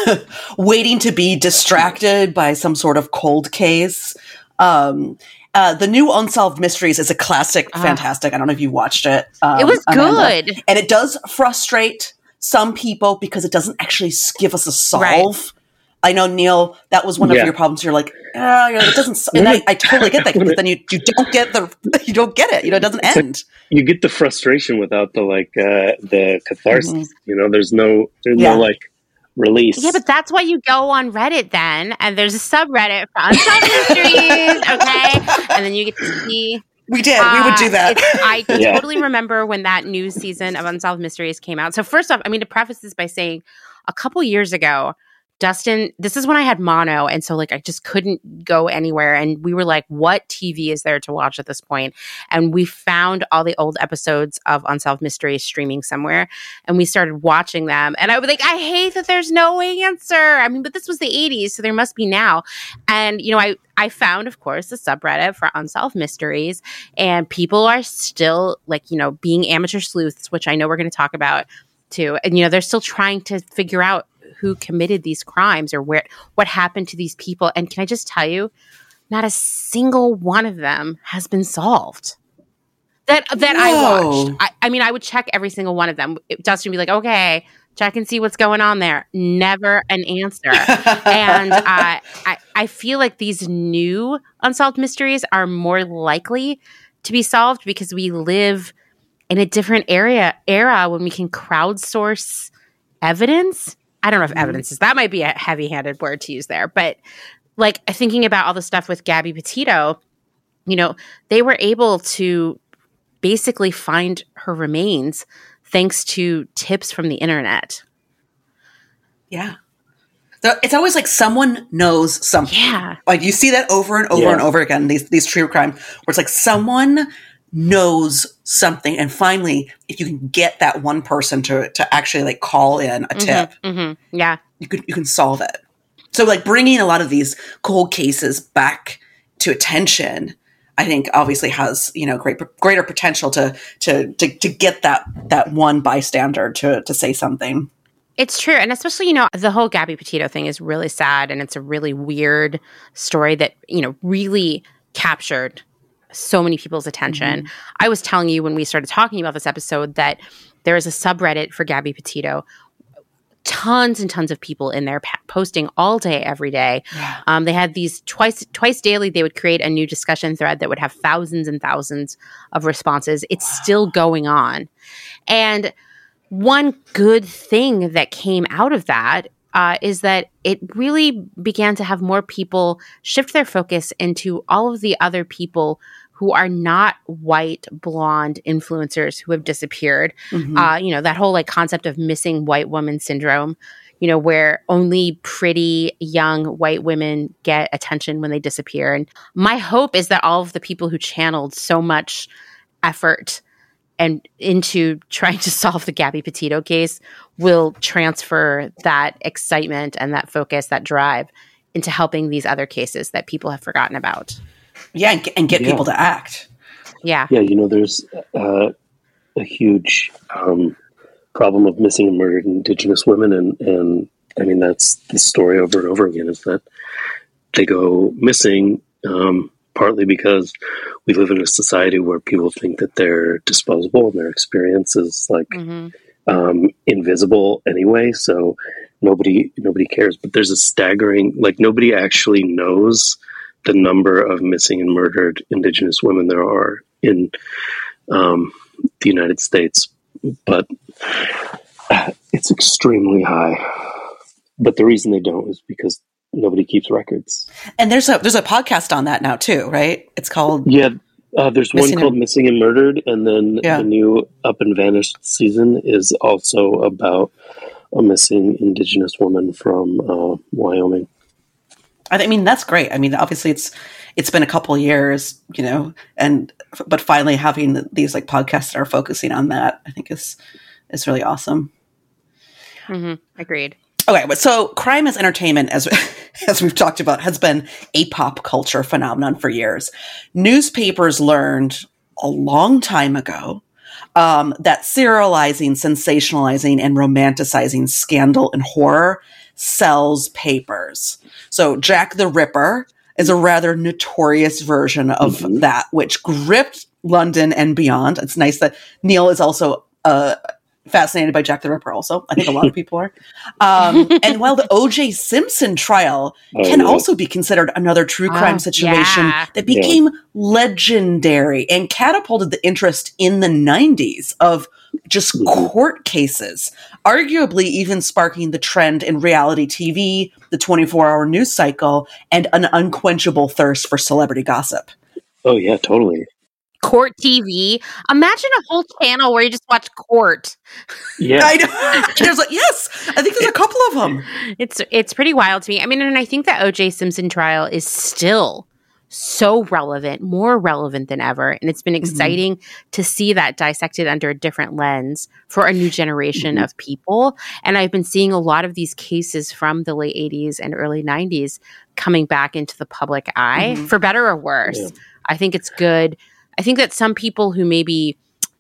waiting to be distracted by some sort of cold case. Um, uh, the new Unsolved Mysteries is a classic, Ah. fantastic. I don't know if you watched it. Um, it was Amanda. good and it does frustrate some people because it doesn't actually give us a solve. I know Neil, that was one of Yeah. your problems. You're like, ah, you're like, it doesn't, and I, I totally get that because then you, you don't get the, you don't get it. You know, it doesn't It's like- end. you get the frustration without the like uh the catharsis Mhm. you know there's no there's Yeah. no like release yeah, but that's why you go on Reddit then, and there's a subreddit for unsolved mysteries, okay? And then you get to see We did. we would do Uh, that. I Yeah. totally remember when that new season of Unsolved Mysteries came out. So first off, I mean to preface this by saying, a couple years ago, Dustin, this is when I had mono, and so like I just couldn't go anywhere. And we were like, "What TV is there to watch at this point?" And we found all the old episodes of Unsolved Mysteries streaming somewhere, and we started watching them. And I was like, "I hate that there's no answer." I mean, but this was the '80s, so there must be now. And you know, I I found, of course, a subreddit for Unsolved Mysteries, and people are still like you know being amateur sleuths which i know we're going to talk about too and you know they're still trying to figure out who committed these crimes or where what happened to these people. And can i just tell you not a single one of them has been solved that that i watched. I, I mean i would check every single one of them. Dustin would be like okay check and see what's going on there. Never an answer. And uh, I, I feel like these new unsolved mysteries are more likely to be solved because we live in a different area era when we can crowdsource evidence. I don't know if Mhm. evidence is that might be a heavy handed word to use there, but like thinking about all the stuff with Gabby Petito, you know, they were able to basically find her remains thanks to tips from the internet. Yeah. So it's always like someone knows something. Yeah. Like you see that over and over Yeah. and over again, these these true crime where it's like someone knows something and finally if you can get that one person to to actually like call in a tip, hmm Yeah. you can you can solve it. So like bringing a lot of these cold cases back to attention I think obviously has, you know, great greater potential to to to, to get that that one bystander to to say something. It's true. And especially, you know, the whole Gabby Petito thing is really sad and it's a really weird story that, you know, really captured so many people's attention. I was telling you when we started talking about this episode that there is a subreddit for Gabby Petito. Tons and tons of people in there pa- posting all day, every day. Yeah. Um, they had these twice twice daily. They would create a new discussion thread that would have thousands and thousands of responses. It's still going on, and one good thing that came out of that uh, is that it really began to have more people shift their focus into all of the other people who are not white blonde influencers who have disappeared Mhm. uh, you know, that whole like concept of missing white woman syndrome, you know, where only pretty young white women get attention when they disappear. And my hope is that all of the people who channeled so much effort and into trying to solve the Gabby Petito case will transfer that excitement and that focus, that drive into helping these other cases that people have forgotten about. Yeah, and, get- and get Yeah. people to act. Yeah. Yeah, you know, there's uh, a huge um, problem of missing and murdered Indigenous women, and and I mean that's the story over and over again is that they go missing um, partly because we live in a society where people think that they're disposable and their experience is like hmm um, invisible anyway, so nobody nobody cares. But there's a staggering like nobody actually knows the number of missing and murdered Indigenous women there are in um, the United States, but it's extremely high. But the reason they don't is because nobody keeps records. And there's a there's a podcast on that now too, right? It's called Yeah, uh, there's one called Missing and Murdered, and then Yeah. the new Up and Vanished season is also about a missing Indigenous woman from uh, Wyoming. I mean that's great. I mean obviously it's it's been a couple years, you know, and but finally having these like podcasts that are focusing on that, I think is is really awesome. hmm Agreed. Okay, but so crime as entertainment, as as we've talked about, has been a pop culture phenomenon for years. Newspapers learned a long time ago um, that serializing, sensationalizing, and romanticizing scandal and horror sells papers. So Jack the Ripper is a rather notorious version of Mhm. that, which gripped London and beyond. It's nice that Neil is also uh, fascinated by Jack the Ripper. Also, I think a lot of people are. Um, and while the O.J. Simpson trial Oh, can yeah. also be considered another true crime Oh, situation yeah. that became legendary and catapulted the interest in the 90s of just Mhm. court cases, arguably even sparking the trend in reality TV, the 24 hour news cycle, and an unquenchable thirst for celebrity gossip. Oh yeah, totally. Court TV. Imagine a whole channel where you just watch court. Yeah, I know. There's like, yes, I think there's a couple of them. It's it's pretty wild to me. I mean, and I think the O.J. Simpson trial is still so relevant, more relevant than ever, and it's been exciting to see that dissected under a different lens for a new generation Mhm. of people. And I've been seeing a lot of these cases from the late '80s and early '90s coming back into the public eye, Mhm. for better or worse. Yeah. I think it's good. I think that some people who maybe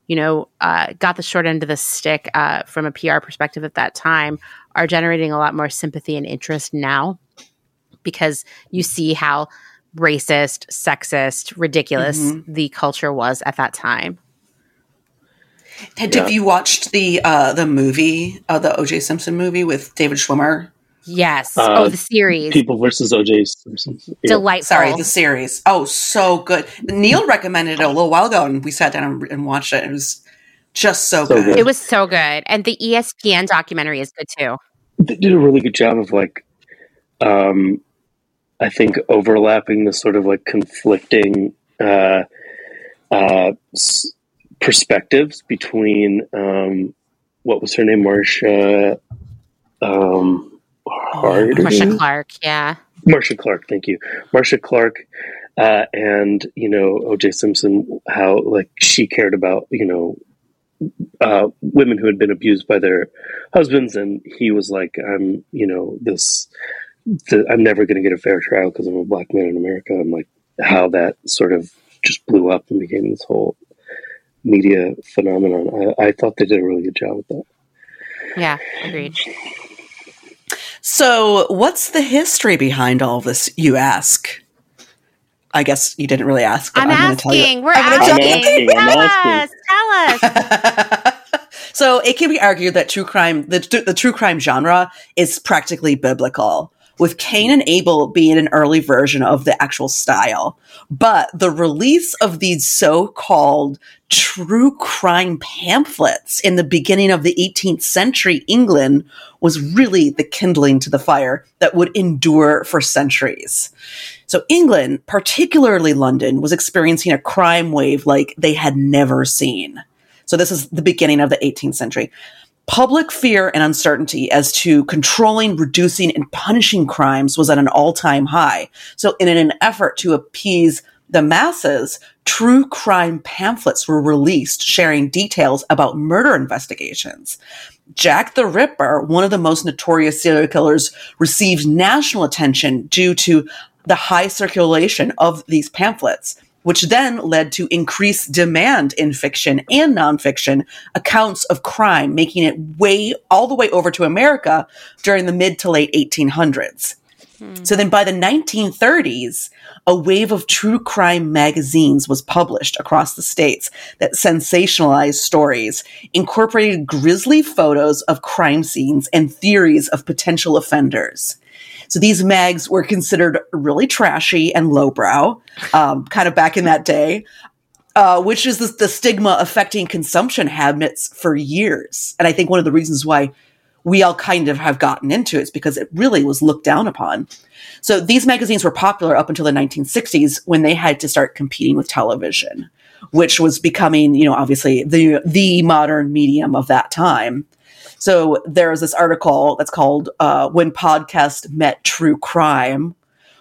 you know, uh, got the short end of the stick uh, from a PR perspective at that time are generating a lot more sympathy and interest now because you see how racist, sexist, ridiculous Mhm. the culture was at that time. Had Yeah. Have you watched the uh, the movie, uh, the O.J. Simpson movie with David Schwimmer? Yes. Uh, oh, the series. People versus O.J. Simpson. Yeah. Delightful. Sorry, the series. Oh, so good. Neil recommended it a little while ago, and we sat down and, and watched it. It was Just so, So good. good. It was so good. And the ESPN documentary is good too. they did a really good job of like um i think overlapping the sort of like conflicting uh uh s- perspectives between um what was her name marcia um Harding? Marcia Clark, yeah. Marcia Clark, thank you. Marcia Clark uh, and, you know, OJ Simpson, how, like, she cared about, you know, uh, women who had been abused by their husbands. And he was like, I'm, you know, this, the, I'm never going to get a fair trial because I'm a black man in America. And, like, how that sort of just blew up and became this whole media phenomenon. I, I thought they did a really good job with that. Yeah, agreed. So, what's the history behind all this, you ask? I guess you didn't really ask. I'm, I'm, going to tell you. asking. We're I'm gonna asking. tell you. I'm Tell asking. us. Tell us. so it can be argued that true crime, the, the true crime genre, is practically biblical, with Cain and Abel being an early version of the actual style. But the release of these so-called true crime pamphlets in the beginning of the 18th century England was really the kindling to the fire that would endure for centuries. So England, particularly London, was experiencing a crime wave like they had never seen. So this is the beginning of the 18th century. Public fear and uncertainty as to controlling, reducing, and punishing crimes was at an all-time high. So in an effort to appease the masses, true crime pamphlets were released sharing details about murder investigations. Jack the Ripper, one of the most notorious serial killers, received national attention due to the high circulation of these pamphlets, which then led to increased demand in fiction and nonfiction accounts of crime, making it way all the way over to America during the mid to late 1800s. Hmm. So then by the 1930s, a wave of true crime magazines was published across the states that sensationalized stories, incorporated grisly photos of crime scenes and theories of potential offenders. So these mags were considered really trashy and lowbrow, um, kind of back in that day, uh, which is the, the stigma affecting consumption habits for years. And I think one of the reasons why we all kind of have gotten into it is because it really was looked down upon. So these magazines were popular up until the 1960s when they had to start competing with television, which was becoming, you know, obviously the the modern medium of that time. So there's this article that's called uh, "When Podcast Met True Crime,"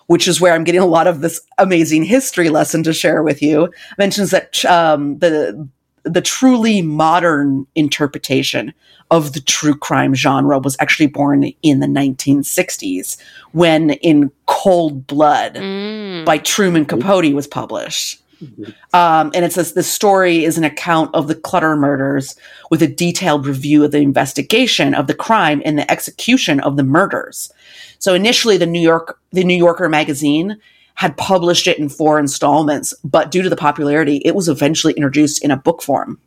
which is where I'm getting a lot of this amazing history lesson to share with you. It mentions that um, the the truly modern interpretation of the true crime genre was actually born in the 1960s when in cold blood Mm. by truman capote was published um, and it says the story is an account of the clutter murders with a detailed review of the investigation of the crime and the execution of the murders. So initially the new york the new yorker magazine had published it in four installments but due to the popularity it was eventually introduced in a book form.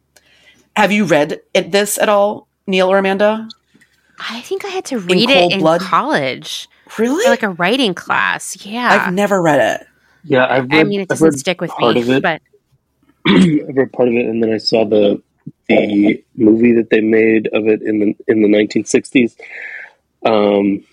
Have you read it, this at all neil or amanda? I think I had to read it Cold in Blood? college, really? Like a writing class. Yeah, i've never read it Yeah, I've read, I mean, it doesn't read stick with part me, of it. but I've read part of it, and then I saw the the movie that they made of it in the in the 1960s. Um,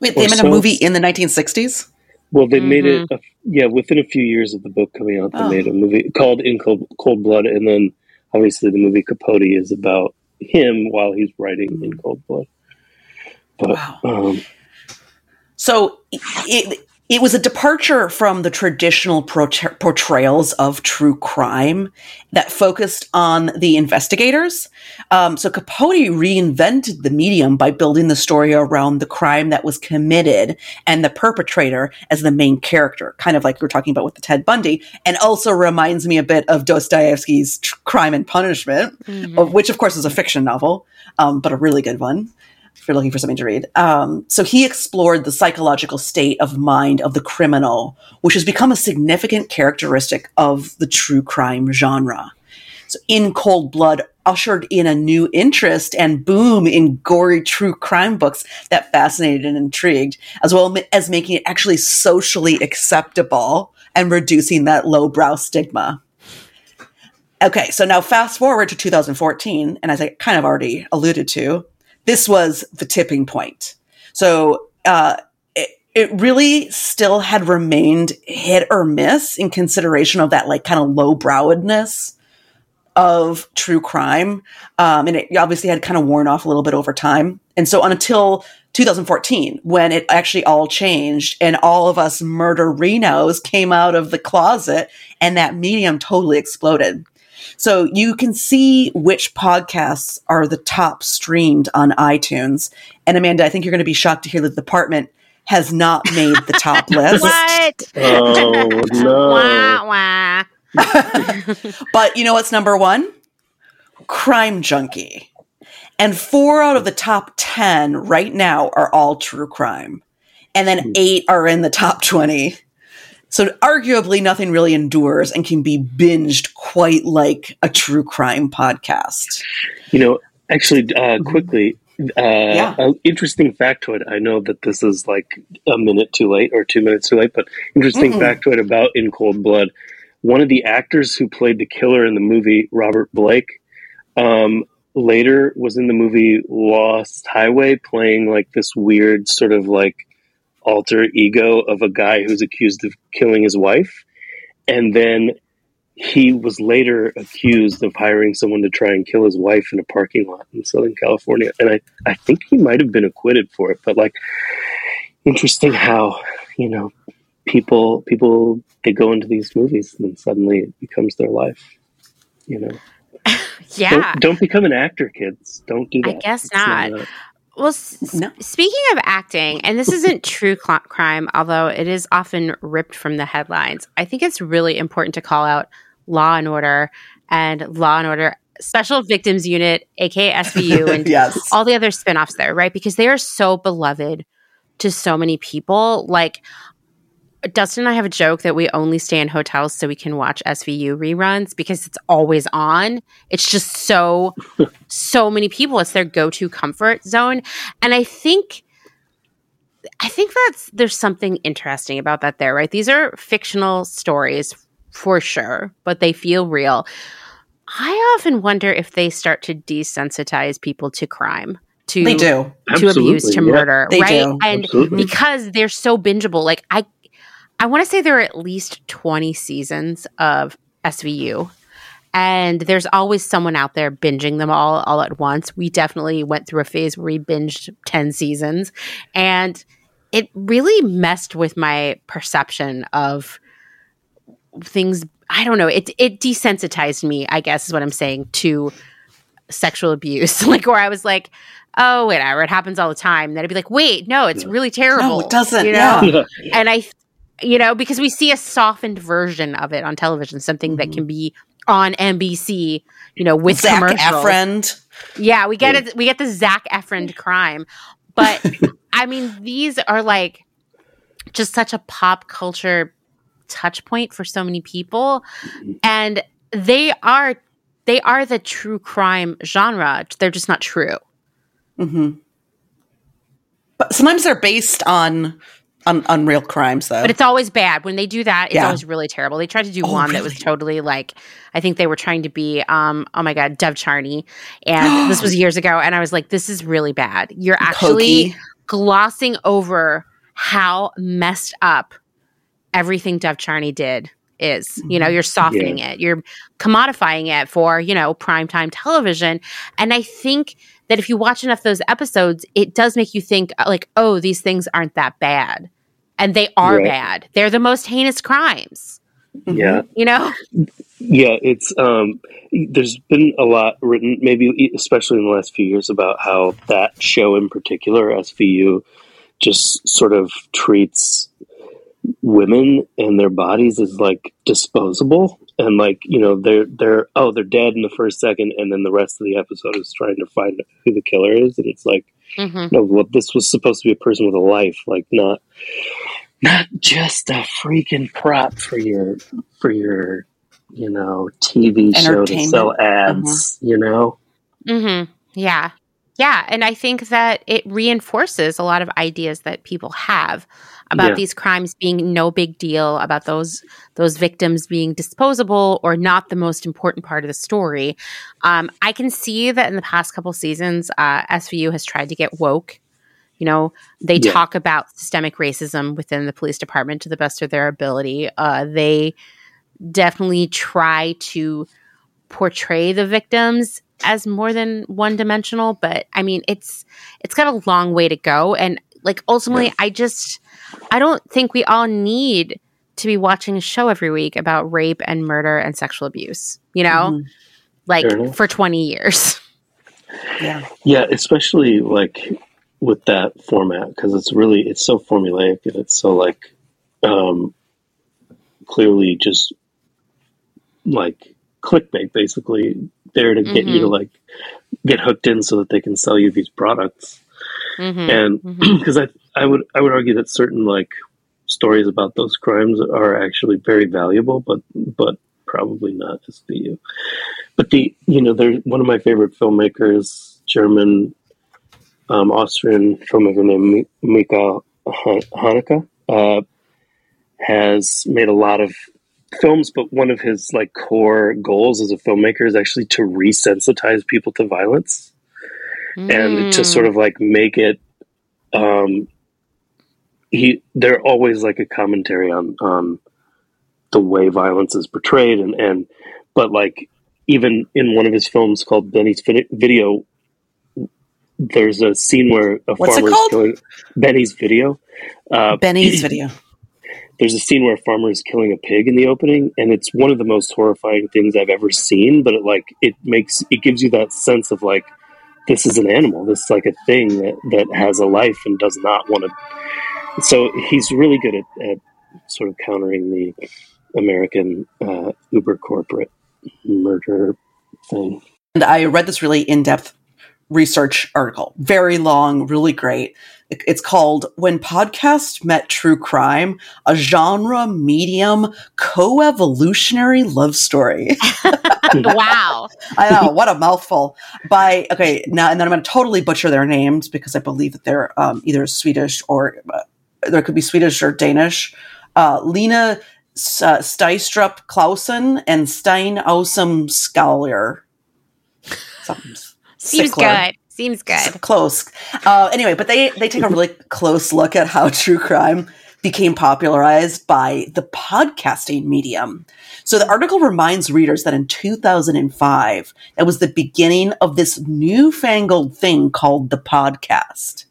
wait they Or made so. a movie in the 1960s well, they made Mm-hmm. it, a, yeah, within a few years of the book coming out, they Oh. made a movie called In Cold, Cold Blood, and then obviously the movie Capote is about him while he's writing In Cold Blood. But Wow. um, So it it was a departure from the traditional portray- portrayals of true crime that focused on the investigators. Um, so Capote reinvented the medium by building the story around the crime that was committed and the perpetrator as the main character, kind of like we are talking about with the Ted Bundy, and also reminds me a bit of Dostoevsky's Crime and Punishment, Mhm. of- which of course is a fiction novel, um, but a really good one if you're looking for something to read. Um, so he explored the psychological state of mind of the criminal, which has become a significant characteristic of the true crime genre. So in Cold Blood ushered in a new interest and boom in gory true crime books that fascinated and intrigued, as well as making it actually socially acceptable and reducing that lowbrow stigma. Okay, so now fast forward to 2014, and as I kind of already alluded to, this was the tipping point. So uh, it, it really still had remained hit or miss in consideration of that like kind of low browedness of true crime. Um, and it obviously had kind of worn off a little bit over time. And so until 2014, when it actually all changed and all of us murderinos came out of the closet and that medium totally exploded. So you can see which podcasts are the top streamed on iTunes. And Amanda, I think you're going to be shocked to hear that the department has not made the top list. what? Oh no! wah, wah. But you know what's number one? Crime Junkie. And four out of the top 10 right now are all true crime. And then hmm. eight are in the top 20. So arguably nothing really endures and can be binged quite like a true crime podcast. You know, actually, uh, quickly, uh, Yeah. an interesting factoid. I know that this is like a minute too late or two minutes too late, but interesting Mm-mm. factoid about In Cold Blood. One of the actors who played the killer in the movie, Robert Blake, um, later was in the movie Lost Highway, playing like this weird sort of like alter ego of a guy who's accused of killing his wife. And then he was later accused of hiring someone to try and kill his wife in a parking lot in Southern California. And I, I think he might have been acquitted for it, but like interesting how, you know, people people they go into these movies and then suddenly it becomes their life. You know. Yeah. Don't, don't become an actor, kids. Don't do that. I guess It's not. Well, s- No. speaking of acting, and this isn't true cl- crime, although it is often ripped from the headlines, I think it's really important to call out Law and Order and Law and Order Special Victims Unit, aka SVU, and yes. all the other spin-offs there, right? Because they are so beloved to so many people. Like Dustin and I have a joke that we only stay in hotels so we can watch SVU reruns because it's always on. It's just so so many people. It's their go-to comfort zone. And I think I think that's there's something interesting about that there, right? These are fictional stories for sure, but they feel real. I often wonder if they start to desensitize people to crime, to They do. to abuse, to yeah. murder, They right? do. And Absolutely. because they're so bingeable, like I I want to say there are at least 20 seasons of SVU. And there's always someone out there binging them all all at once. We definitely went through a phase where we binged 10 seasons. And it really messed with my perception of things. I don't know. It it desensitized me, I guess is what I'm saying, to sexual abuse. like where I was like, oh, whatever, it happens all the time. Then I'd be like, wait, no, it's really terrible. No, it doesn't. You know? Yeah. and I, you know, because we see a softened version of it on television, something that Mhm. can be on NBC, you know, with Zach commercials. Efron. Yeah, we get it. We get the Zach Efron crime, but I mean, these are like just such a pop culture touch point for so many people, and they are they are the true crime genre. They're just not true. Mm-hmm. But sometimes they're based on on, on real crimes, though. But it's always bad when they do that. It's Yeah. always really terrible. They tried to do Oh, one that was totally like I think they were trying to be um oh my god Dov Charney, and this was years ago, and I was like, this is really bad. You're actually glossing over how messed up everything Dov Charney did is. You know, you're softening it, you're commodifying it for, you know, primetime television. And I think that if you watch enough of those episodes, it does make you think, like, oh, these things aren't that bad. And they are Right. bad. They're the most heinous crimes. Yeah. you know? Yeah, it's um there's been a lot written maybe e, especially in the last few years about how that show in particular SVU just sort of treats women and their bodies as like disposable and like you know they're they're oh they're dead in the first second and then the rest of the episode is trying to find who the killer is and it's like hmm no well this was supposed to be a person with a life like not not just a freaking prop for your for your you know tv show to sell ads you know Mm-hmm. Yeah. Yeah, and I think that it reinforces a lot of ideas that people have about Yeah. these crimes being no big deal, about those those victims being disposable or not the most important part of the story. Um, I can see that in the past couple seasons, uh, SVU has tried to get woke. You know, they Yeah. talk about systemic racism within the police department to the best of their ability. Uh, they definitely try to portray the victims as more than one dimensional but i mean it's it's got a long way to go. And like ultimately i just i don't think we all need to be watching a show every week about rape and murder and sexual abuse you know? Mhm. like for 20 years. Yeah. Yeah, especially like with that format because it's really it's so formulaic and it's so like um, clearly just like clickbait, basically there to get you to like get hooked in so that they can sell you these products. Mhm. And because I I would I would argue that certain like stories about those crimes are actually very valuable, but but probably not SVU. But the you know they're one of my favorite filmmakers, German, um, Austrian filmmaker named Mi- Mika Han- Haneke, uh, has made a lot of films. But one of his like core goals as a filmmaker is actually to resensitize people to violence and to Mm. sort of like make it um he they're always like a commentary on on the way violence is portrayed and and but like even in one of his films called Benny's video there's a scene where a What's it farmer called? killing Benny's video uh Benny's video. There's a scene where a farmer is killing a pig in the opening and it's one of the most horrifying things i've ever seen but it like it makes it gives you that sense of like this is an animal this is like a thing that that has a life and does not want to so he's really good at, at sort of countering the american uh, uber corporate murder thing And I read this really in depth research article. Very long, really great. It- It's called When Podcast Met True Crime, a genre medium co-evolutionary love story. wow I know, what a mouthful. By okay, now and then I'm going to totally butcher their names because I believe that they're um, either Swedish or uh, there could be Swedish or Danish. Uh, Lena uh, Steistrup Clausen and Stein Skalier. Something seems good seems good Close. Uh, anyway, but they they take a really close look at how true crime became popularized by the podcasting medium. So the article reminds readers that in 2005, that was the beginning of this newfangled thing called the podcast.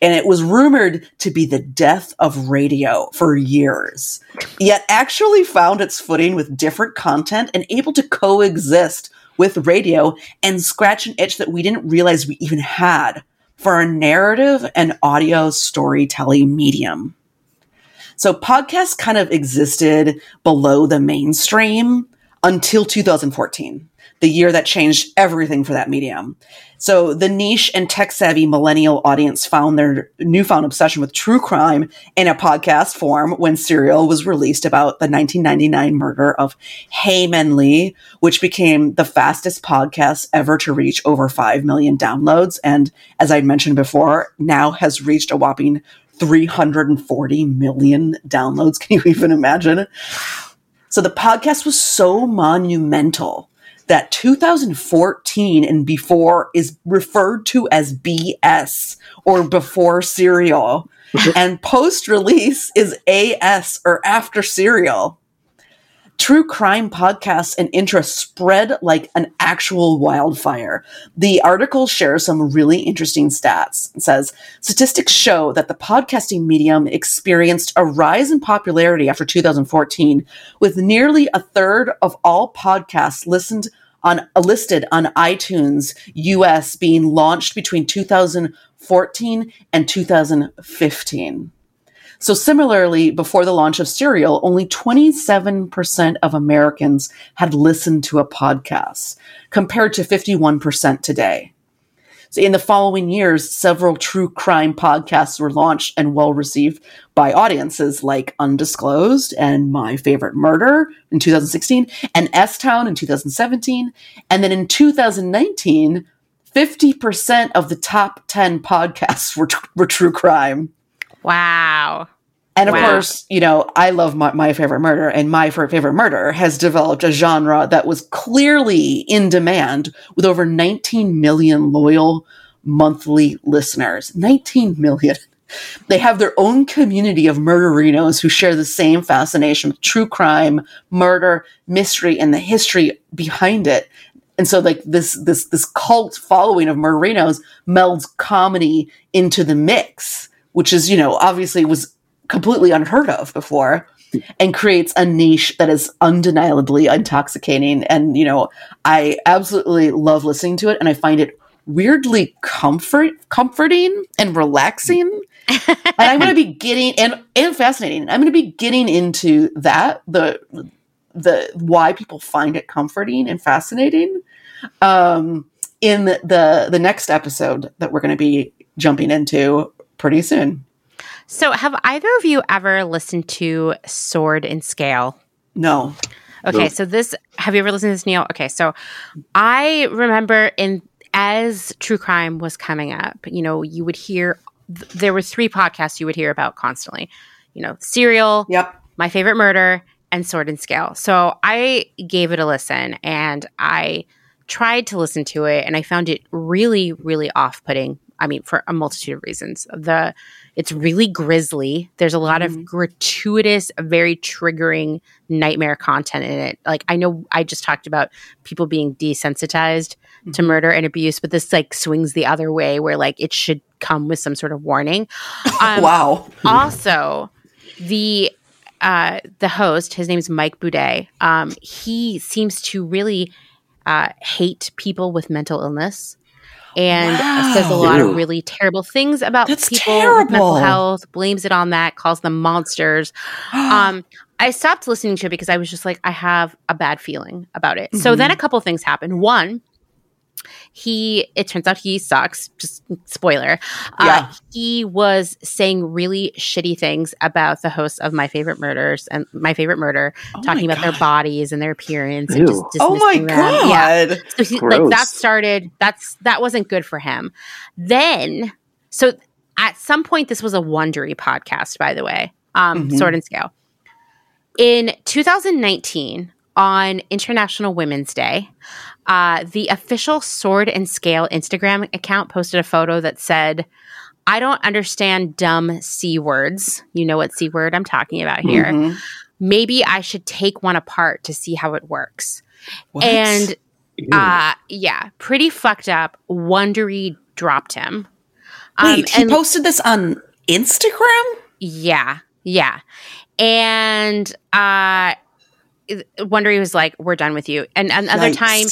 And it was rumored to be the death of radio for years, yet actually found its footing with different content and able to coexist with radio and scratch an itch that we didn't realize we even had for a narrative and audio storytelling medium. So podcasts kind of existed below the mainstream until 2014, the year that changed everything for that medium. So the niche and tech savvy millennial audience found their newfound obsession with true crime in a podcast form when Serial was released about the 1999 murder of Hae Min Lee, which became the fastest podcast ever to reach over 5 million downloads. And as I mentioned before, now has reached a whopping 340 million downloads. Can you even imagine? So the podcast was so monumental that 2014 and before is referred to as BS or before serial, and post release is AS or after serial. True crime podcasts and interest spread like an actual wildfire. The article shares some really interesting stats. It says statistics show that the podcasting medium experienced a rise in popularity after 2014, with nearly a third of all podcasts listened on uh, listed on iTunes US being launched between 2014 and 2015. So similarly, before the launch of Serial, only 27% of Americans had listened to a podcast, compared to 51% today. So in the following years, several true crime podcasts were launched and well received by audiences like Undisclosed and My Favorite Murder in 2016 and S Town in 2017. And then in 2019, 50% of the top 10 podcasts were, were true crime. Wow. And of Wow. course, you know, I love my, my favorite murder, and my Fa- favorite murder has developed a genre that was clearly in demand with over 19 million loyal monthly listeners. 19 million. They have their own community of murderinos who share the same fascination with true crime, murder, mystery, and the history behind it. And so like this this this cult following of murderinos melds comedy into the mix, which is, you know, obviously was completely unheard of before and creates a niche that is undeniably intoxicating. And you know i absolutely love listening to it and i find it weirdly comfort comforting and relaxing. And i'm going to be getting and and fascinating. I'm going to be getting into that the the why people find it comforting and fascinating um in the the next episode that we're going to be jumping into pretty soon So, have either of you ever listened to Sword and Scale? no Okay, No. so this have you ever listened to this, Neil? Okay, so I remember in as true crime was coming up, you know, you would hear th- there were three podcasts you would hear about constantly. You know, Serial, yep My Favorite Murder, and Sword and Scale. So I gave it a listen and I tried to listen to it and I found it really, really off putting. I mean, for a multitude of reasons. The it's really grisly. There's a lot Mhm. of gratuitous, very triggering nightmare content in it. Like I know I just talked about people being desensitized to Mhm. murder and abuse, but this like swings the other way where like it should come with some sort of warning. Um, wow also the uh the host his name is mike boudet um he seems to really uh hate people with mental illness and says a lot Ew. of really terrible things about That's people with mental health blames it on that calls them monsters. Um i stopped listening to it because i was just like i have a bad feeling about it. So Mhm. then a couple things happened. One he it turns out he sucks just spoiler Yeah. uh, he was saying really shitty things about the hosts of my favorite murders and my favorite murder Oh talking about their bodies and their appearance and Ew. just oh my dismissing them. yeah god so he, like that started that's that wasn't good for him then so at some point this was a wondery podcast by the way um Mhm. sword and scale in 2019 on international women's day uh, the official sword and scale instagram account posted a photo that said i don't understand dumb c words you know what c word i'm talking about here Mhm. maybe i should take one apart to see how it works What? and uh yeah, pretty fucked up. Wondery dropped him. Um, wait he and posted this on instagram yeah, yeah. And uh Wondery was like, We're done with you. And another Yikes. time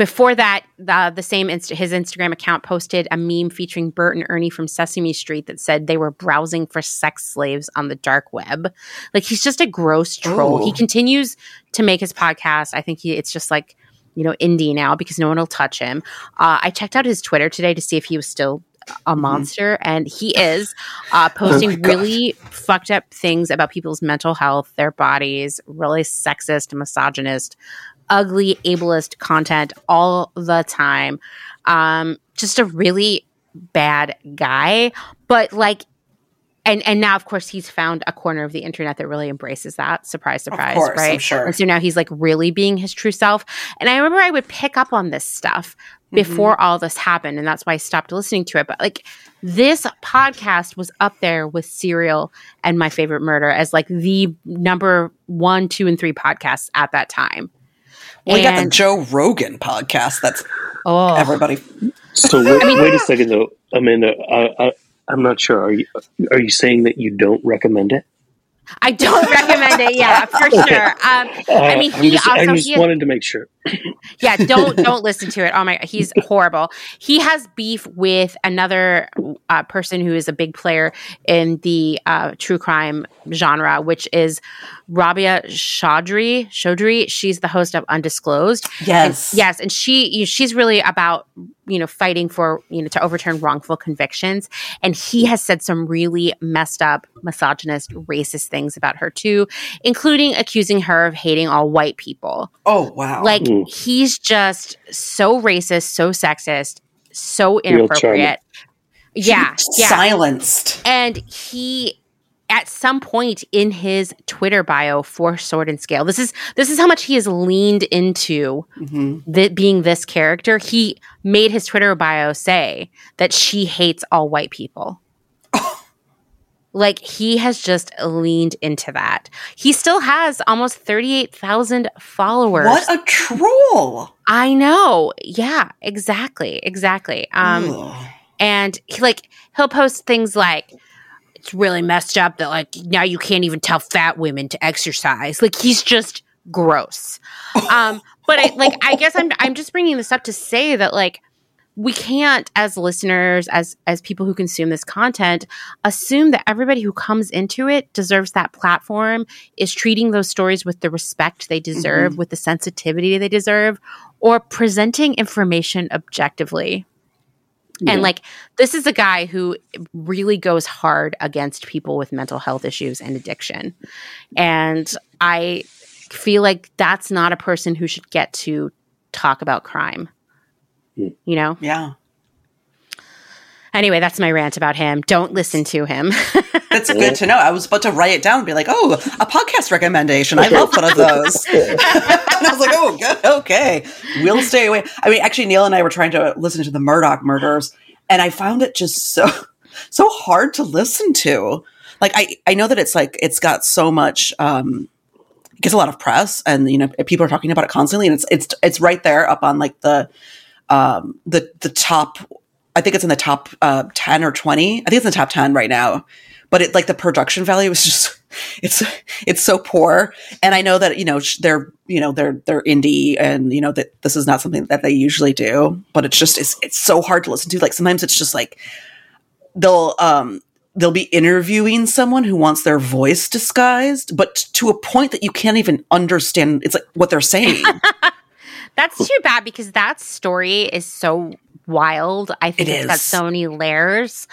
before that, the the same inst- his Instagram account posted a meme featuring Bert and Ernie from Sesame Street that said they were browsing for sex slaves on the dark web. Like he's just a gross troll. Ooh. He continues to make his podcast. I think he it's just like you know indie now because no one will touch him. Uh, I checked out his Twitter today to see if he was still a monster, and he is uh, posting Oh really fucked up things about people's mental health, their bodies, really sexist, misogynist, ugly, ableist content all the time. Um, just a really bad guy, but like. And, and now, of course, he's found a corner of the internet that really embraces that. Surprise, surprise, course, I'm right? sure. And so now he's like really being his true self. And I remember I would pick up on this stuff mm-hmm. before all this happened, and that's why I stopped listening to it. But like this podcast was up there with Serial and My Favorite Murder as like the number one, two, and three podcasts at that time. well, we got the joe rogan podcast that's Oh, everybody So wait, wait a second though, Amanda. I, I I'm not sure. Are you are you saying that you don't recommend it? I don't recommend it. Yeah, for sure. Um, I mean, Uh, I'm he just, I just he- wanted to make sure. Yeah don't don't listen to it. Oh my he's horrible. He has beef with another uh, person who is a big player in the uh, true crime genre which is rabia chaudhry chaudhry. She's the host of undisclosed. And- yes. yes and she you- she's really about you know fighting for you know to overturn wrongful convictions. And he has said some really messed up misogynist racist things about her too including accusing her of hating all white people. Oh wow. Like Mm. he's just so racist, so sexist, so inappropriate. Yeah, yeah. Silenced. And he at some point in his Twitter bio for Sword and Scale, this is this is how much he has leaned into Mm-hmm. th- being this character. He made his Twitter bio say that she hates all white people. Like he has just leaned into that. He still has almost thirty eight thousand followers. What a troll! I know. Yeah, exactly, exactly. Um, and he, like he'll post things like it's really messed up that like now you can't even tell fat women to exercise like he's just gross um but i like i guess i'm i'm just bringing this up to say that like we can't as listeners as as people who consume this content assume that everybody who comes into it deserves that platform is treating those stories with the respect they deserve mm-hmm. with the sensitivity they deserve or presenting information objectively Yeah. and like this is a guy who really goes hard against people with mental health issues and addiction. And I feel like that's not a person who should get to talk about crime. Hmm. You know? Yeah. Anyway, that's my rant about him. Don't listen to him. That's good to know. I was about to write it down and be like, oh, a podcast recommendation. I love one of those. and I was like, oh, good. Okay. We'll stay away. I mean, actually, Neil and I were trying to listen to the Murdaugh murders, and I found it just so, so hard to listen to. Like, I, I know that it's like, it's got so much, um, it gets a lot of press and, you know, people are talking about it constantly. And it's, it's, it's right there up on like the, um, the, the top, I think it's in the top uh, 10 or 20. I think it's in the top 10 right now. But it like the production value is just it's it's so poor. And I know that you know they're you know they're they're indie and you know that this is not something that they usually do. But it's just it's it's so hard to listen to. Like sometimes it's just like they'll um they'll be interviewing someone who wants their voice disguised, but to a point that you can't even understand. It's like what they're saying. that's too bad because that story is so wild. I think It it's got so many layers.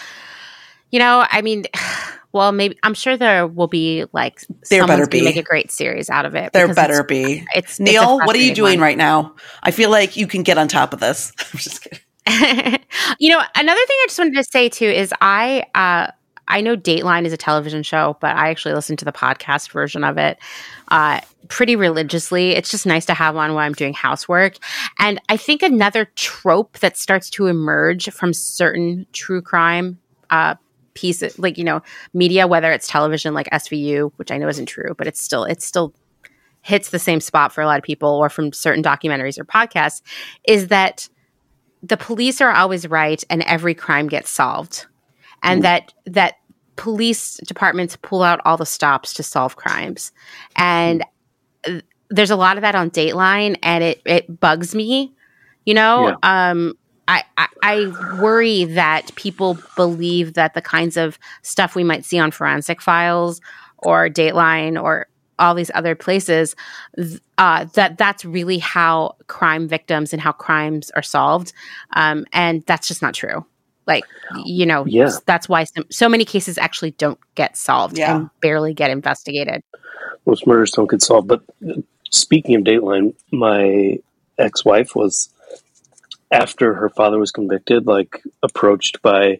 You know, I mean, well, maybe I'm sure there will be like There better be. make a great series out of it. there better it's, be. It's it's Neil, what are you doing one. right now? I feel like you can get on top of this. I'm just kidding. you know, another thing I just wanted to say too is I uh I know Dateline is a television show, but I actually listen to the podcast version of it uh pretty religiously. It's just nice to have on while I'm doing housework. And I think another trope that starts to emerge from certain true crime uh pieces like, you know, media, whether it's television like SVU, which I know isn't true, but it's still it's still hits the same spot for a lot of people or from certain documentaries or podcasts is that the police are always right and every crime gets solved and that that police departments pull out all the stops to solve crimes. And there's a lot of that on dateline and it it bugs me you know? Um I, I, I worry that people believe that the kinds of stuff we might see on forensic files or dateline or all these other places uh, that that's really how crime victims and how crimes are solved. Um, and that's just not true like you know Yeah. that's why so, so many cases actually don't get solved Yeah. and barely get investigated most murders don't get solved. But speaking of Dateline, my ex-wife was after her father was convicted, like approached by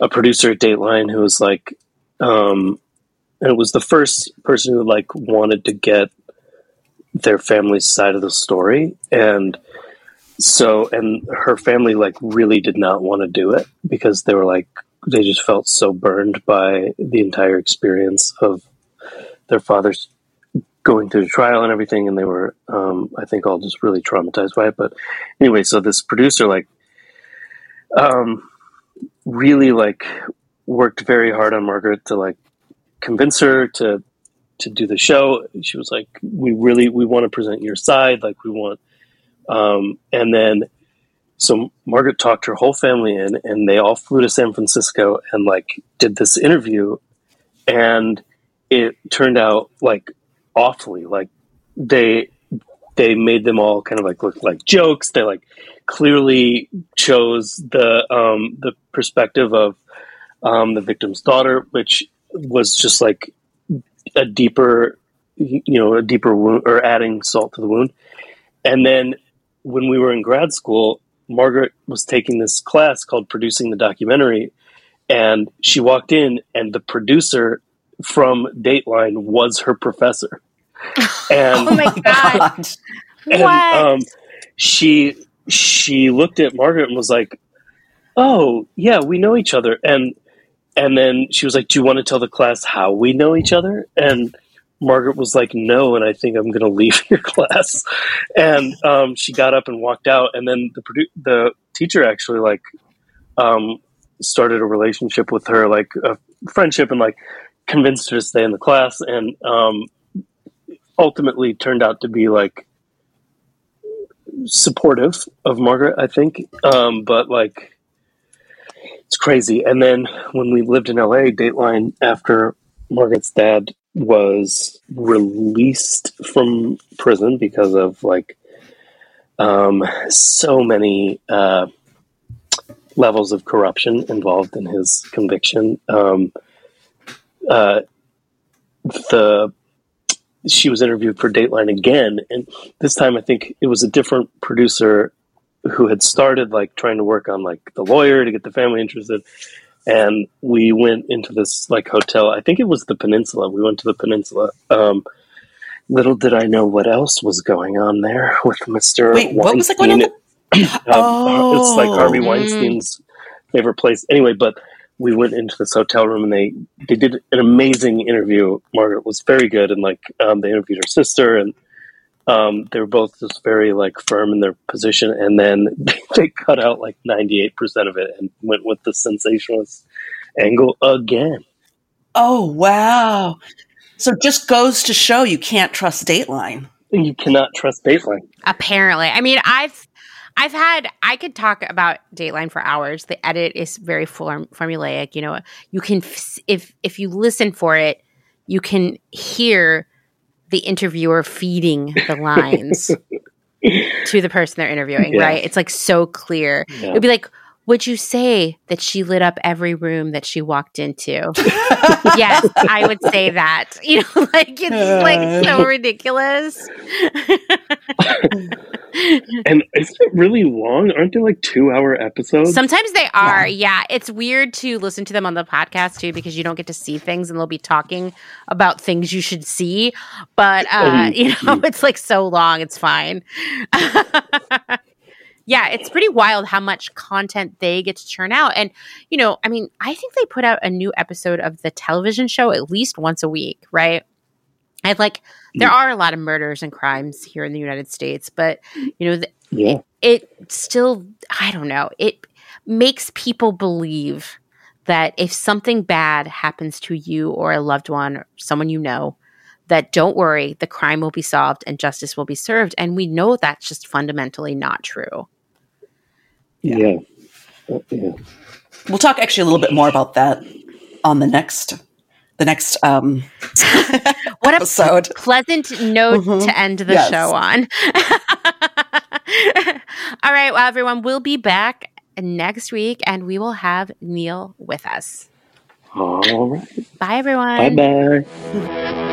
a producer at Dateline who was like, um, and it was the first person who like wanted to get their family's side of the story, and so and her family like really did not want to do it because they were like they just felt so burned by the entire experience of their father's going through the trial and everything. And they were um, i think all just really traumatized by it. But anyway so this producer like um, really like worked very hard on margaret to like convince her to to do the show. She was like we really we want to present your side. Like we want um, and then so margaret talked her whole family in and they all flew to san francisco and like did this interview. And it turned out like awfully. Like they they made them all kind of like look like jokes. They like clearly chose the um the perspective of um the victim's daughter which was just like a deeper you know a deeper wound or adding salt to the wound. And then when we were in grad school Margaret was taking this class called producing the documentary, and she walked in, and the producer from Dateline was her professor. And oh my god! and, what? Um, she she looked at Margaret and was like, "Oh yeah, we know each other." And and then she was like, "Do you want to tell the class how we know each other?" And Margaret was like, "No," and I think I'm going to leave your class. And um, she got up and walked out. And then the produ- the teacher actually like um, started a relationship with her, like a friendship, and like convinced her to stay in the class. And um, ultimately turned out to be like supportive of Margaret, I think. Um, but like, it's crazy. And then when we lived in LA, Dateline, after Margaret's dad was released from prison because of like um, so many uh, levels of corruption involved in his conviction. Um, uh, the she was interviewed for Dateline again, and this time I think it was a different producer who had started like trying to work on like the lawyer to get the family interested. And we went into this like hotel. I think it was the Peninsula. We went to the Peninsula. Um, little did I know what else was going on there with Mister. Wait, what was it going on? um, It's like Harvey Weinstein's favorite place. Anyway, but we went into this hotel room and they they did an amazing interview. Margaret was very good, and like um, they interviewed her sister, and um, they were both just very like firm in their position. And then they cut out like ninety eight percent of it and went with the sensationalist angle again. Oh wow! So it just goes to show you can't trust Dateline. You cannot trust Dateline. Apparently, I mean, I've I've had I could talk about Dateline for hours. The edit is very form, formulaic. You know, you can if if you listen for it, you can hear the interviewer feeding the lines to the person they're interviewing. Yeah. Right? It's like so clear. Yeah. It'd be like. Would you say that she lit up every room that she walked into? yes, I would say that. You know, like it's like so uh. ridiculous. And isn't it really long? Aren't they like two hour episodes? Sometimes they are, yeah. It's weird to listen to them on the podcast too because you don't get to see things and they'll be talking about things you should see. But uh, Oh, you know, it's like so long, it's fine. yeah, it's pretty wild how much content they get to churn out. And, you know, I mean, I think they put out a new episode of the television show at least once a week, right? I'd like there mm. are a lot of murders and crimes here in the United States, but you know, the, yeah. it still i don't know it makes people believe that if something bad happens to you or a loved one or someone you know that don't worry the crime will be solved and justice will be served and we know that's just fundamentally not true Yeah. Yeah. We'll talk actually a little bit more about that on the next the next um what a episode. pleasant note Mhm. to end the Yes. show on all right well everyone we'll be back next week and we will have neil with us All right. bye everyone Bye bye.